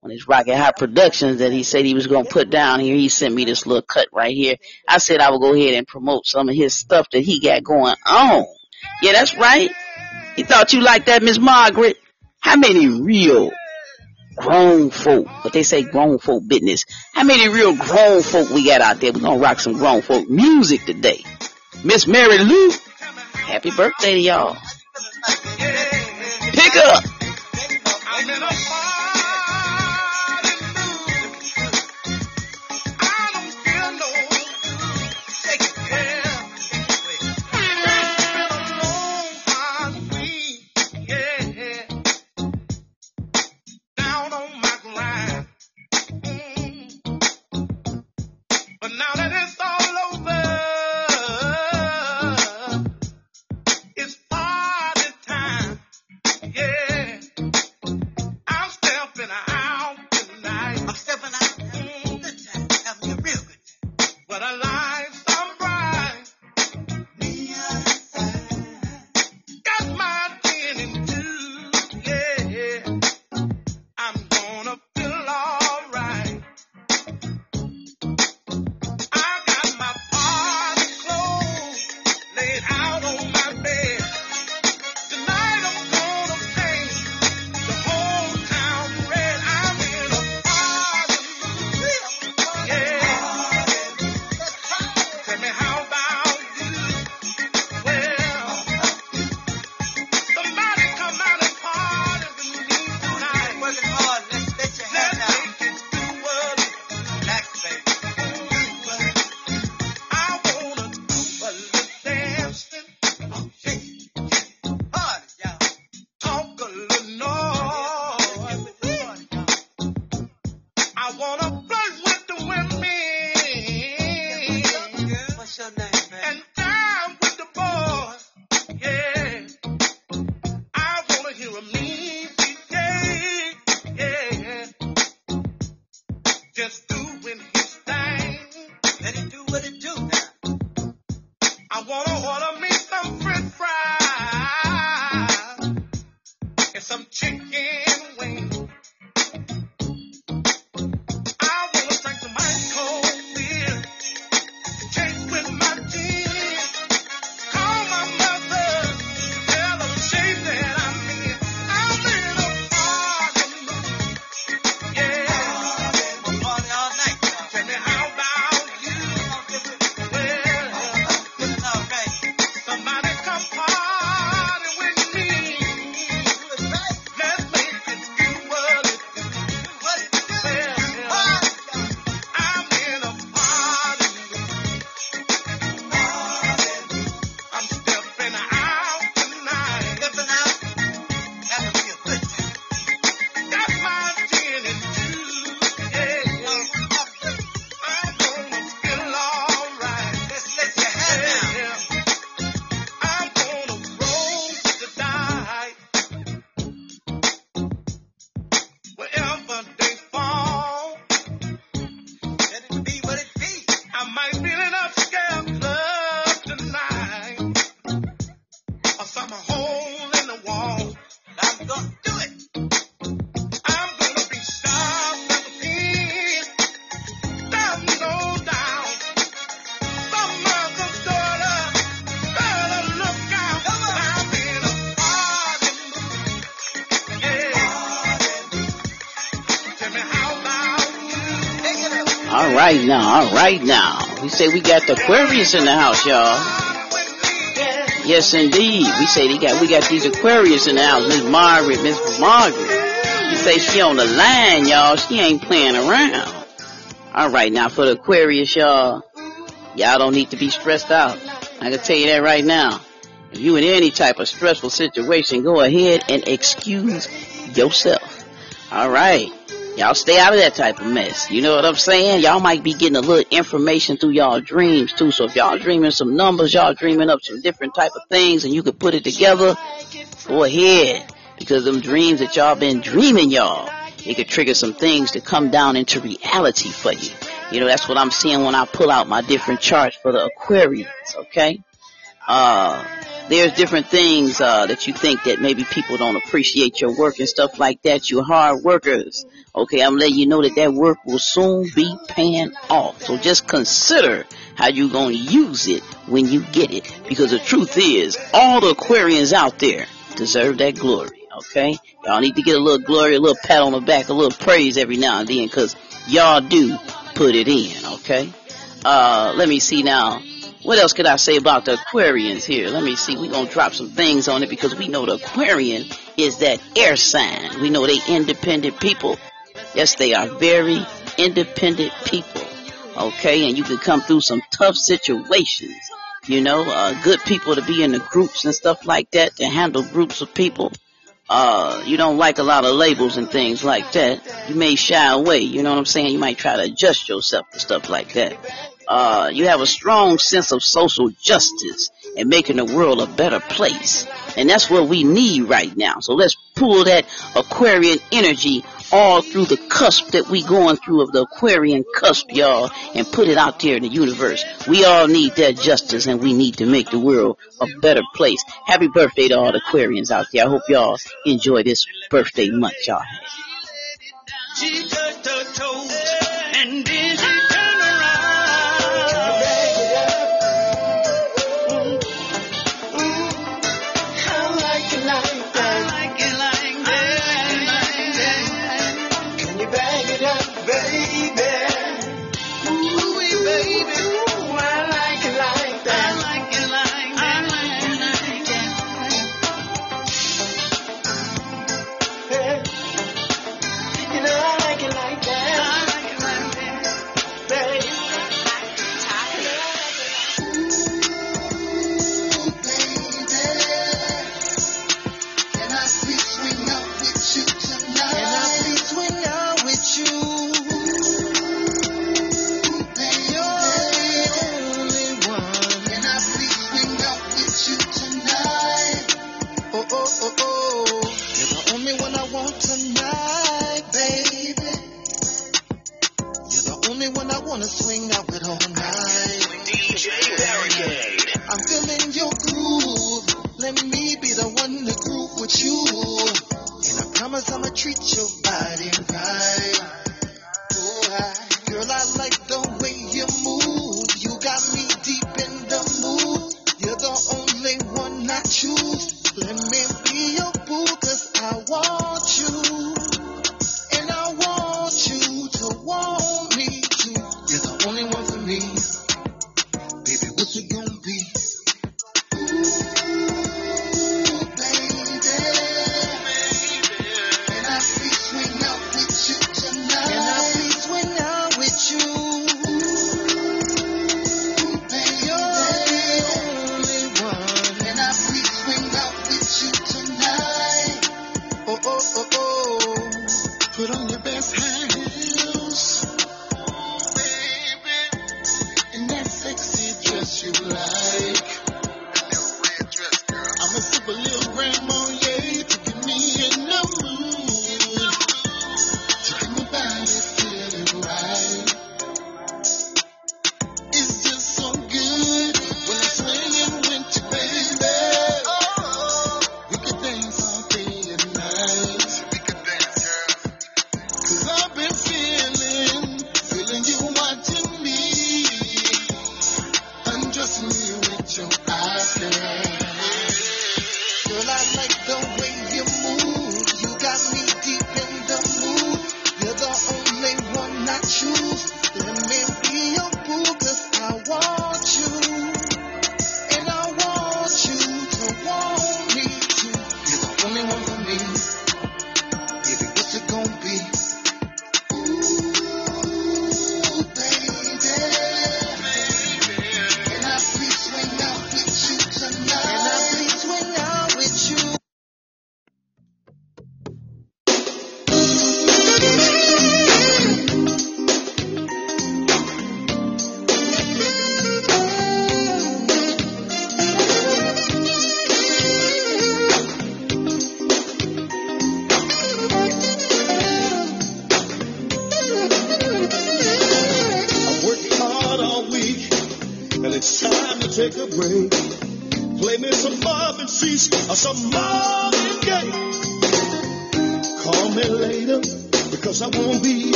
one his Rocket Hot productions that he said he was gonna put down here. He sent me this little cut right here. I said I would go ahead and promote some of his stuff that he got going on. Yeah, that's right. He thought you liked that, Miss Margaret. How many real grown folk, but they say grown folk business. How many real grown folk we got out there? We're gonna rock some grown folk music today. Miss Mary Lou, happy birthday to y'all. Pick up. Say we got the Aquarius in the house, y'all. Yes, indeed. We say they got we got these Aquarius in the house. Miss Margaret, Miss Margaret. Say she on the line, y'all. She ain't playing around. All right now for the Aquarius, y'all. Y'all don't need to be stressed out. I can tell you that right now. If you in any type of stressful situation, go ahead and excuse yourself. All right. Y'all stay out of that type of mess. You know what I'm saying? Y'all might be getting a little information through y'all dreams too. So if y'all dreaming some numbers, y'all dreaming up some different type of things and you could put it together, go ahead. Because them dreams that y'all been dreaming y'all, it could trigger some things to come down into reality for you. You know, that's what I'm seeing when I pull out my different charts for the Aquarius, okay? Uh, there's different things, uh, that you think that maybe people don't appreciate your work and stuff like that. You're hard workers. Okay, I'm letting you know that that work will soon be paying off. So just consider how you're gonna use it when you get it. Because the truth is, all the Aquarians out there deserve that glory. Okay, y'all need to get a little glory, a little pat on the back, a little praise every now and then, cause y'all do put it in. Okay, uh, let me see now. What else could I say about the Aquarians here? Let me see. We're gonna drop some things on it because we know the Aquarian is that air sign. We know they independent people. Yes, they are very independent people. Okay, and you can come through some tough situations. You know, uh, good people to be in the groups and stuff like that to handle groups of people. Uh, you don't like a lot of labels and things like that. You may shy away. You know what I'm saying? You might try to adjust yourself to stuff like that. Uh, you have a strong sense of social justice and making the world a better place. And that's what we need right now. So let's pull that Aquarian energy all through the cusp that we going through of the Aquarian cusp, y'all, and put it out there in the universe. We all need that justice and we need to make the world a better place. Happy birthday to all the Aquarians out there. I hope y'all enjoy this birthday month y'all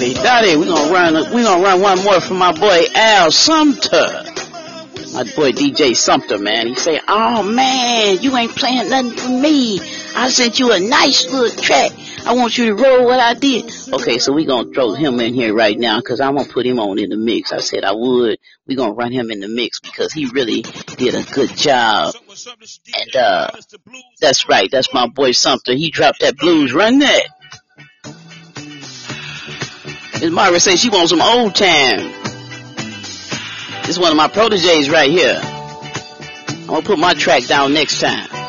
Daddy, we're gonna run we gonna run one more for my boy Al Sumter. My boy DJ Sumter, man. He say, Oh man, you ain't playing nothing for me. I sent you a nice little track. I want you to roll what I did. Okay, so we gonna throw him in here right now because I'm gonna put him on in the mix. I said I would. we gonna run him in the mix because he really did a good job. And uh that's right, that's my boy Sumter. He dropped that blues. Run that. Miss Margaret says she wants some old time. This is one of my proteges right here. I'm gonna put my track down next time.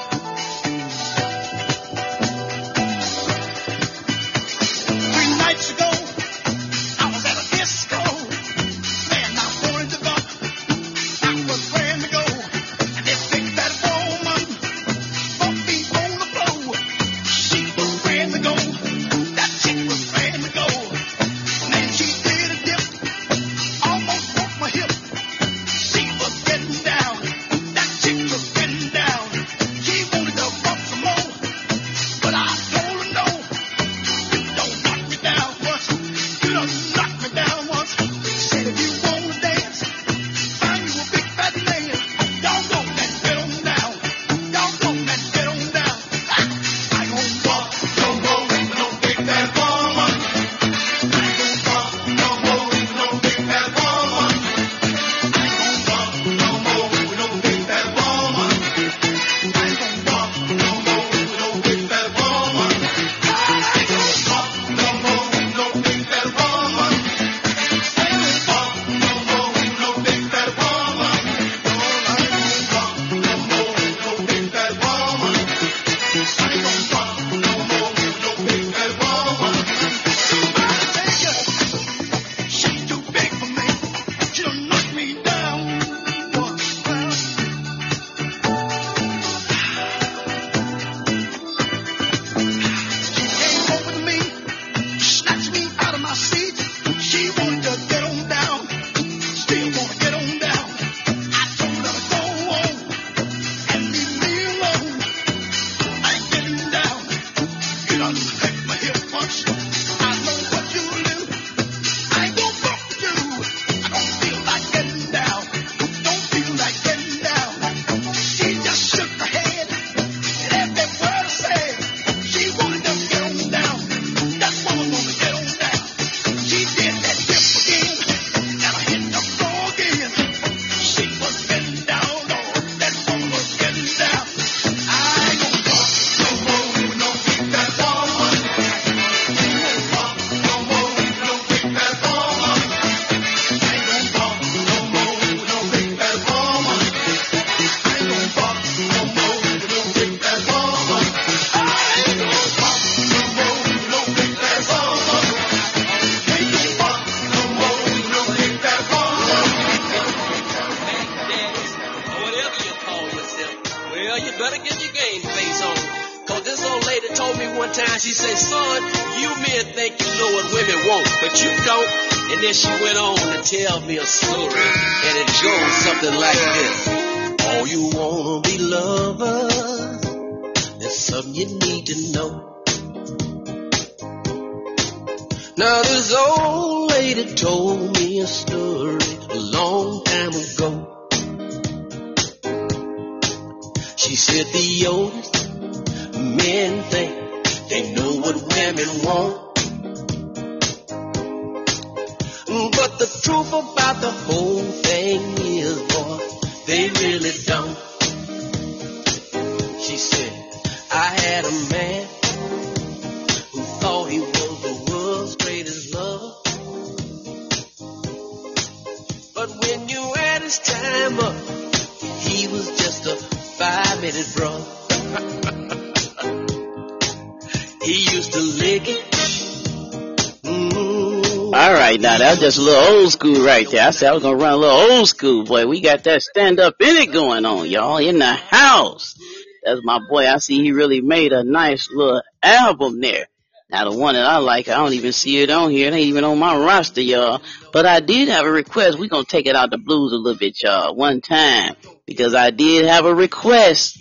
Just a little old school right there. I said I was gonna run a little old school, boy. We got that stand up in it going on, y'all, in the house. That's my boy. I see he really made a nice little album there. Now the one that I like, I don't even see it on here. It ain't even on my roster, y'all. But I did have a request. we gonna take it out the blues a little bit, y'all, one time. Because I did have a request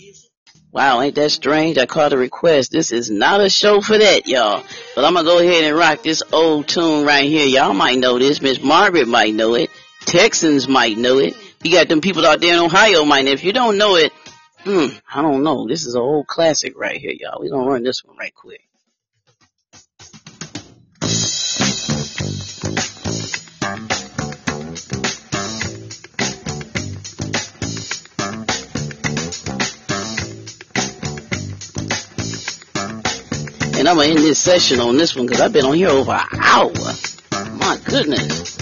Wow, ain't that strange? I caught a request. This is not a show for that, y'all. But I'm gonna go ahead and rock this old tune right here. Y'all might know this. Miss Margaret might know it. Texans might know it. You got them people out there in Ohio might know. If you don't know it, hmm, I don't know. This is an old classic right here, y'all. we gonna run this one right quick. And I'm gonna end this session on this one because I've been on here over an hour. My goodness.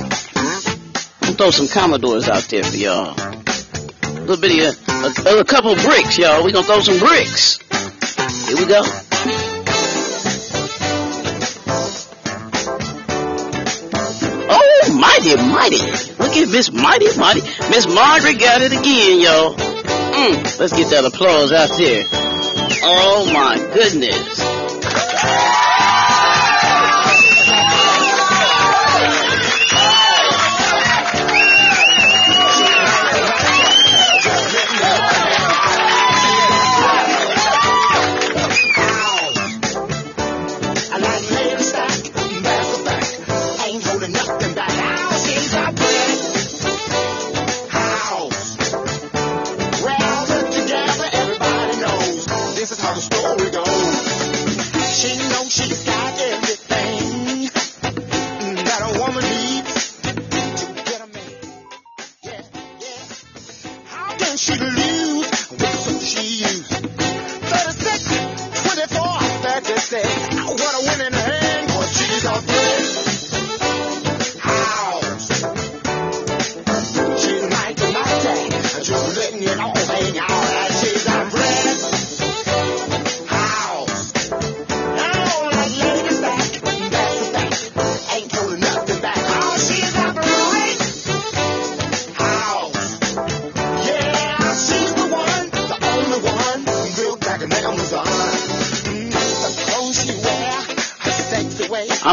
I'm throw some Commodores out there for y'all. A little bit of a, a, a couple bricks, y'all. We're gonna throw some bricks. Here we go. Mighty, mighty. Look at Miss Mighty, Mighty. Miss Margaret got it again, y'all. Mm, let's get that applause out there. Oh my goodness.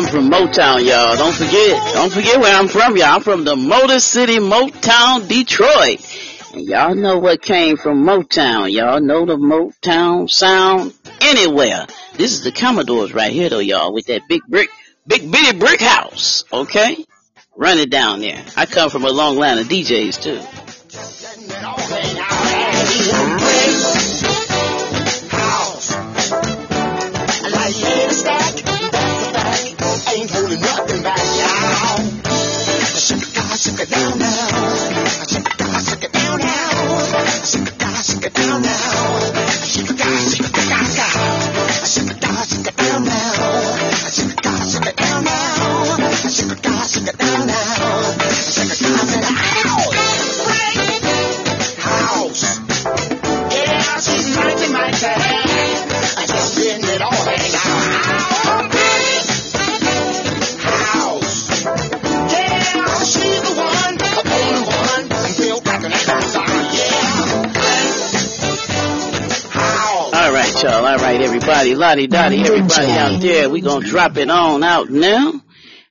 Motown, y'all. Don't forget, don't forget where I'm from, y'all. I'm from the Motor City, Motown, Detroit. And y'all know what came from Motown. Y'all know the Motown sound anywhere. This is the Commodores right here though, y'all, with that big brick, big bitty brick house. Okay? Run it down there. I come from a long line of DJs too. Down now. I shake it down, shake it down now. I Shake it down, shake it down now. It down, shake it down right, everybody. Lottie Dottie, everybody out there. we're going to drop it on out now.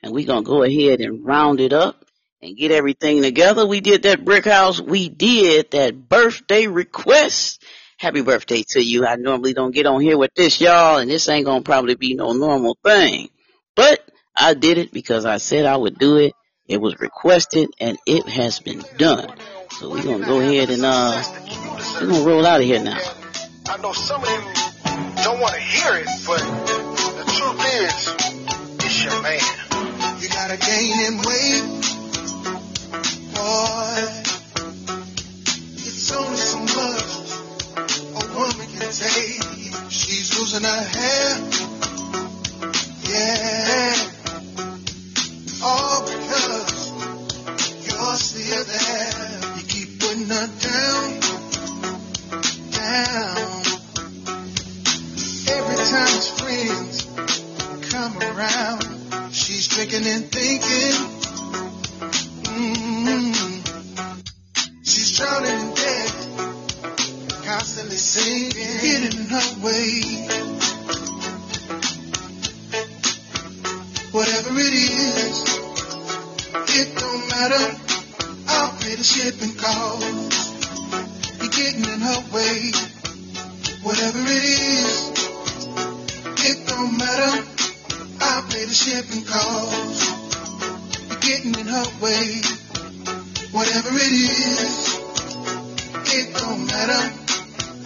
And we're going to go ahead and round it up and get everything together. We did that brick house. We did that birthday request. Happy birthday to you. I normally don't get on here with this, y'all, and this ain't going to probably be no normal thing. But I did it because I said I would do it. It was requested and it has been done. So we're going to go ahead and, uh, we're going to roll out of here now. I know some of you don't want to hear it, but the truth is, it's your man. You gotta gain in weight, boy. It's only so much a woman can take. She's losing her hair, yeah. All because you're still there. You keep putting her down, down. Time friends come around, she's drinking and thinking. mm She's drowning in debt, constantly sinking, getting in her way. Whatever it is, it don't matter. I'll pay the shipping cost. You're getting in her way. Whatever it is, the shipping cost. You're getting in her way. Whatever it is, it don't matter.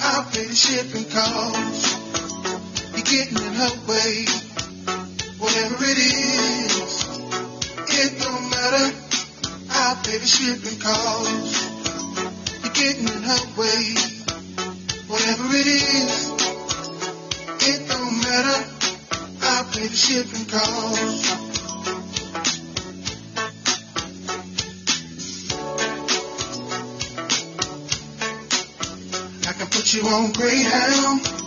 I'll pay the shipping cost. You're getting in her way. Whatever it is, it don't matter. I'll pay the shipping cost. You're getting in her way. Whatever it is, shipping. I can put you on Greyhound.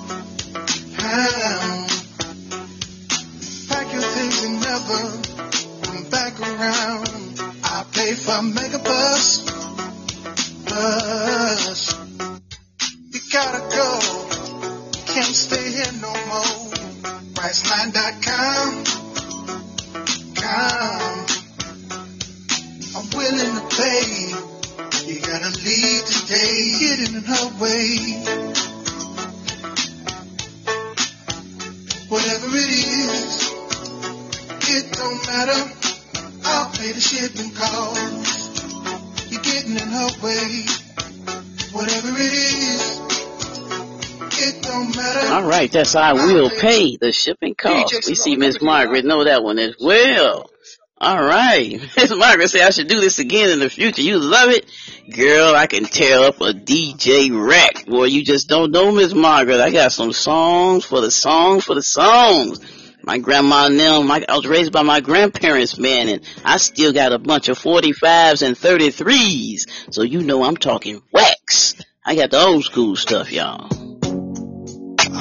That's I will pay the shipping cost. We see Miss Margaret know that one as well. All right, Miss Margaret said I should do this again in the future. You love it, girl. I can tear up a DJ rack. Boy, you just don't know Miss Margaret. I got some songs for the songs for the songs. My grandma my, I was raised by my grandparents, man, and I still got a bunch of 45s and 33s. So you know I'm talking wax. I got the old school stuff, y'all.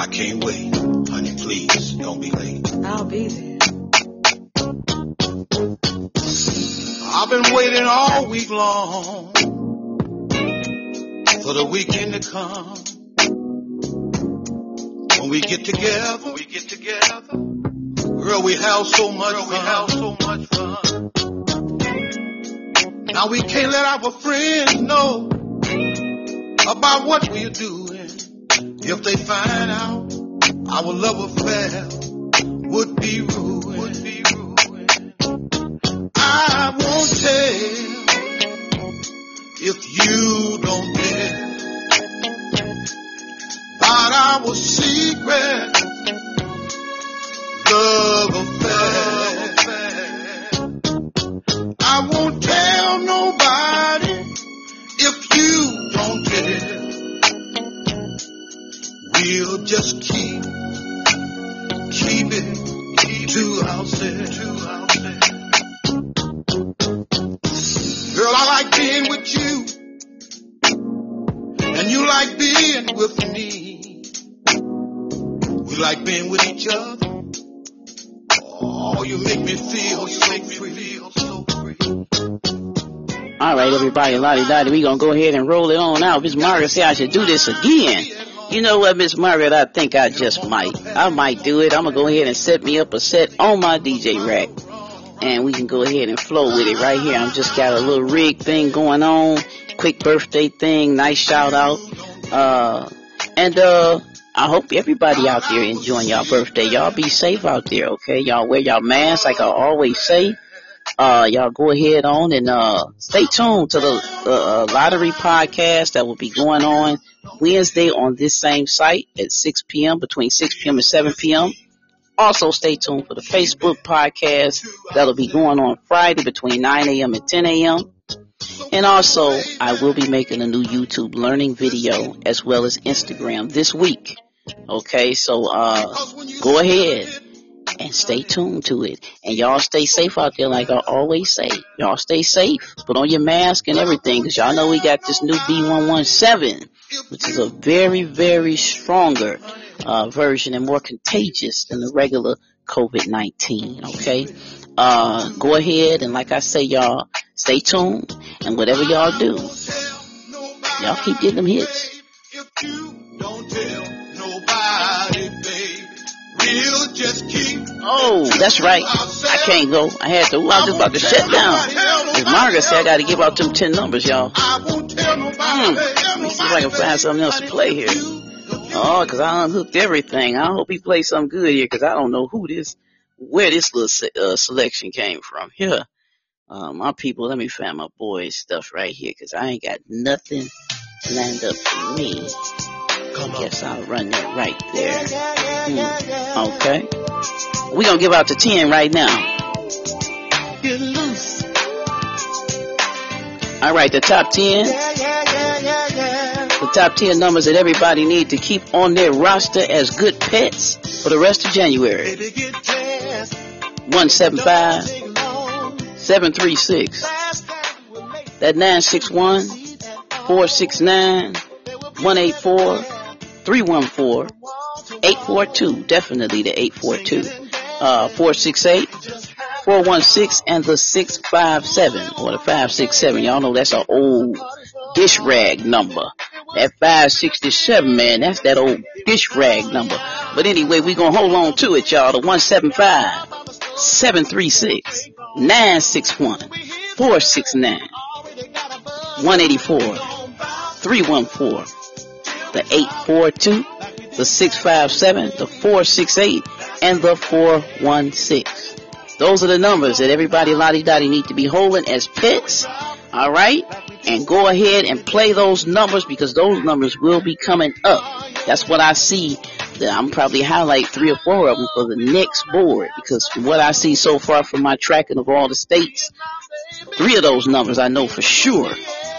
I can't wait. Honey, please, don't be late. I'll be there. I've been waiting all week long for the weekend to come. When we get together, when we get together, girl, we have so much girl, fun. We have so much fun. Now we can't let our friends know about what we're doing. If they find out, our love affair would be ruined. Would be ruined. I won't tell if you don't tell about our secret love affair. Just keep, keep it to ourselves. Girl, I like being with you, and you like being with me. We like being with each other. Oh, you make me feel, you make me feel so free. All right, everybody, lottie dottie, we gonna go ahead and roll it on out. Miss Margaret said I should do this again. You know what, Miss Margaret? I think I just might. I might do it. I'm gonna go ahead and set me up a set on my DJ rack, and we can go ahead and flow with it right here. I'm just got a little rig thing going on, quick birthday thing, nice shout out, uh, and uh. I hope everybody out there enjoying y'all birthday. Y'all be safe out there, okay? Y'all wear y'all masks like I always say. Uh, y'all go ahead on and, uh, stay tuned to the, uh, lottery podcast that will be going on Wednesday on this same site at 6 p.m. between 6 p.m. and 7 p.m. Also stay tuned for the Facebook podcast that'll be going on Friday between 9 a.m. and 10 a.m. And also, I will be making a new YouTube learning video as well as Instagram this week. Okay, so uh, go ahead and stay tuned to it. And y'all stay safe out there, like I always say. Y'all stay safe. Put on your mask and everything, because y'all know we got this new B117, which is a very, very stronger uh, version and more contagious than the regular COVID-19. Okay, uh, go ahead and like I say, y'all stay tuned, and whatever y'all do, y'all keep getting them hits. Oh, that's right. I can't go. I had to. I was just about to shut down. As Margaret said, I got to give out them ten numbers, y'all. I won't tell nobody. Hmm. Let me see if I can find something else to play here. Oh, because I unhooked everything. I hope he plays something good here because I don't know who this, where this little se- uh, selection came from. Here, uh, my people, let me find my boys' stuff right here because I ain't got nothing lined up for me. I guess I'll run that right there. Hmm. Okay. We're going to give out the 10 right now. Get loose. All right, the top 10. The top 10 numbers that everybody need to keep on their roster as good pets for the rest of January. Baby, 175, 736. That 961, 469, 184, 314, 842. Definitely the 842. Uh, 468, 416, and the 657 or the 567. Y'all know that's an old dish rag number. That 567, man, that's that old dish rag number. But anyway, we gonna hold on to it, y'all. The 175, 736, 961, 469, 184, 314, the 842, the 657, the 468, and the 416. Those are the numbers that everybody lottie dottie need to be holding as pets. All right? And go ahead and play those numbers because those numbers will be coming up. That's what I see. That I'm probably highlight three or four of them for the next board because from what I see so far from my tracking of all the states, three of those numbers I know for sure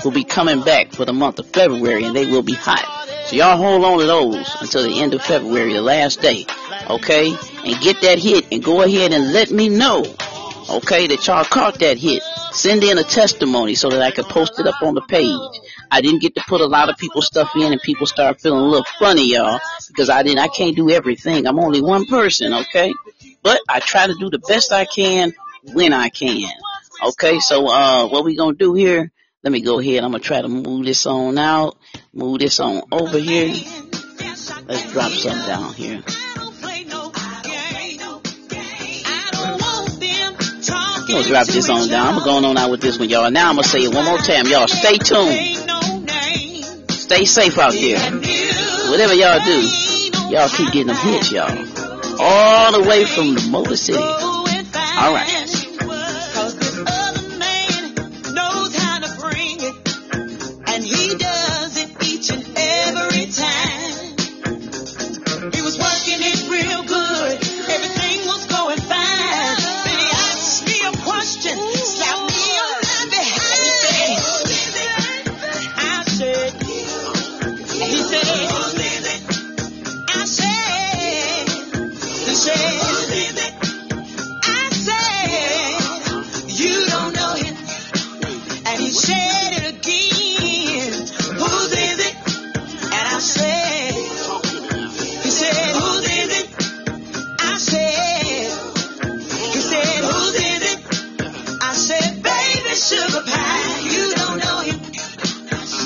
will be coming back for the month of February and they will be hot. So y'all hold on to those until the end of February, the last day. Okay? And get that hit and go ahead and let me know. Okay, that y'all caught that hit. Send in a testimony so that I can post it up on the page. I didn't get to put a lot of people's stuff in and people start feeling a little funny, y'all, because I didn't, I can't do everything. I'm only one person, okay? But I try to do the best I can when I can. Okay, so, uh, what we gonna do here? Let me go ahead. I'm gonna try to move this on out. Move this on over here. Let's drop something down here. I'm gonna drop this on down. I'm going on out with this one, y'all. Now I'm gonna say it one more time, y'all. Stay tuned. Stay safe out there. Whatever y'all do, Y'all keep getting them hits, y'all. All the way from the Motor City. All right.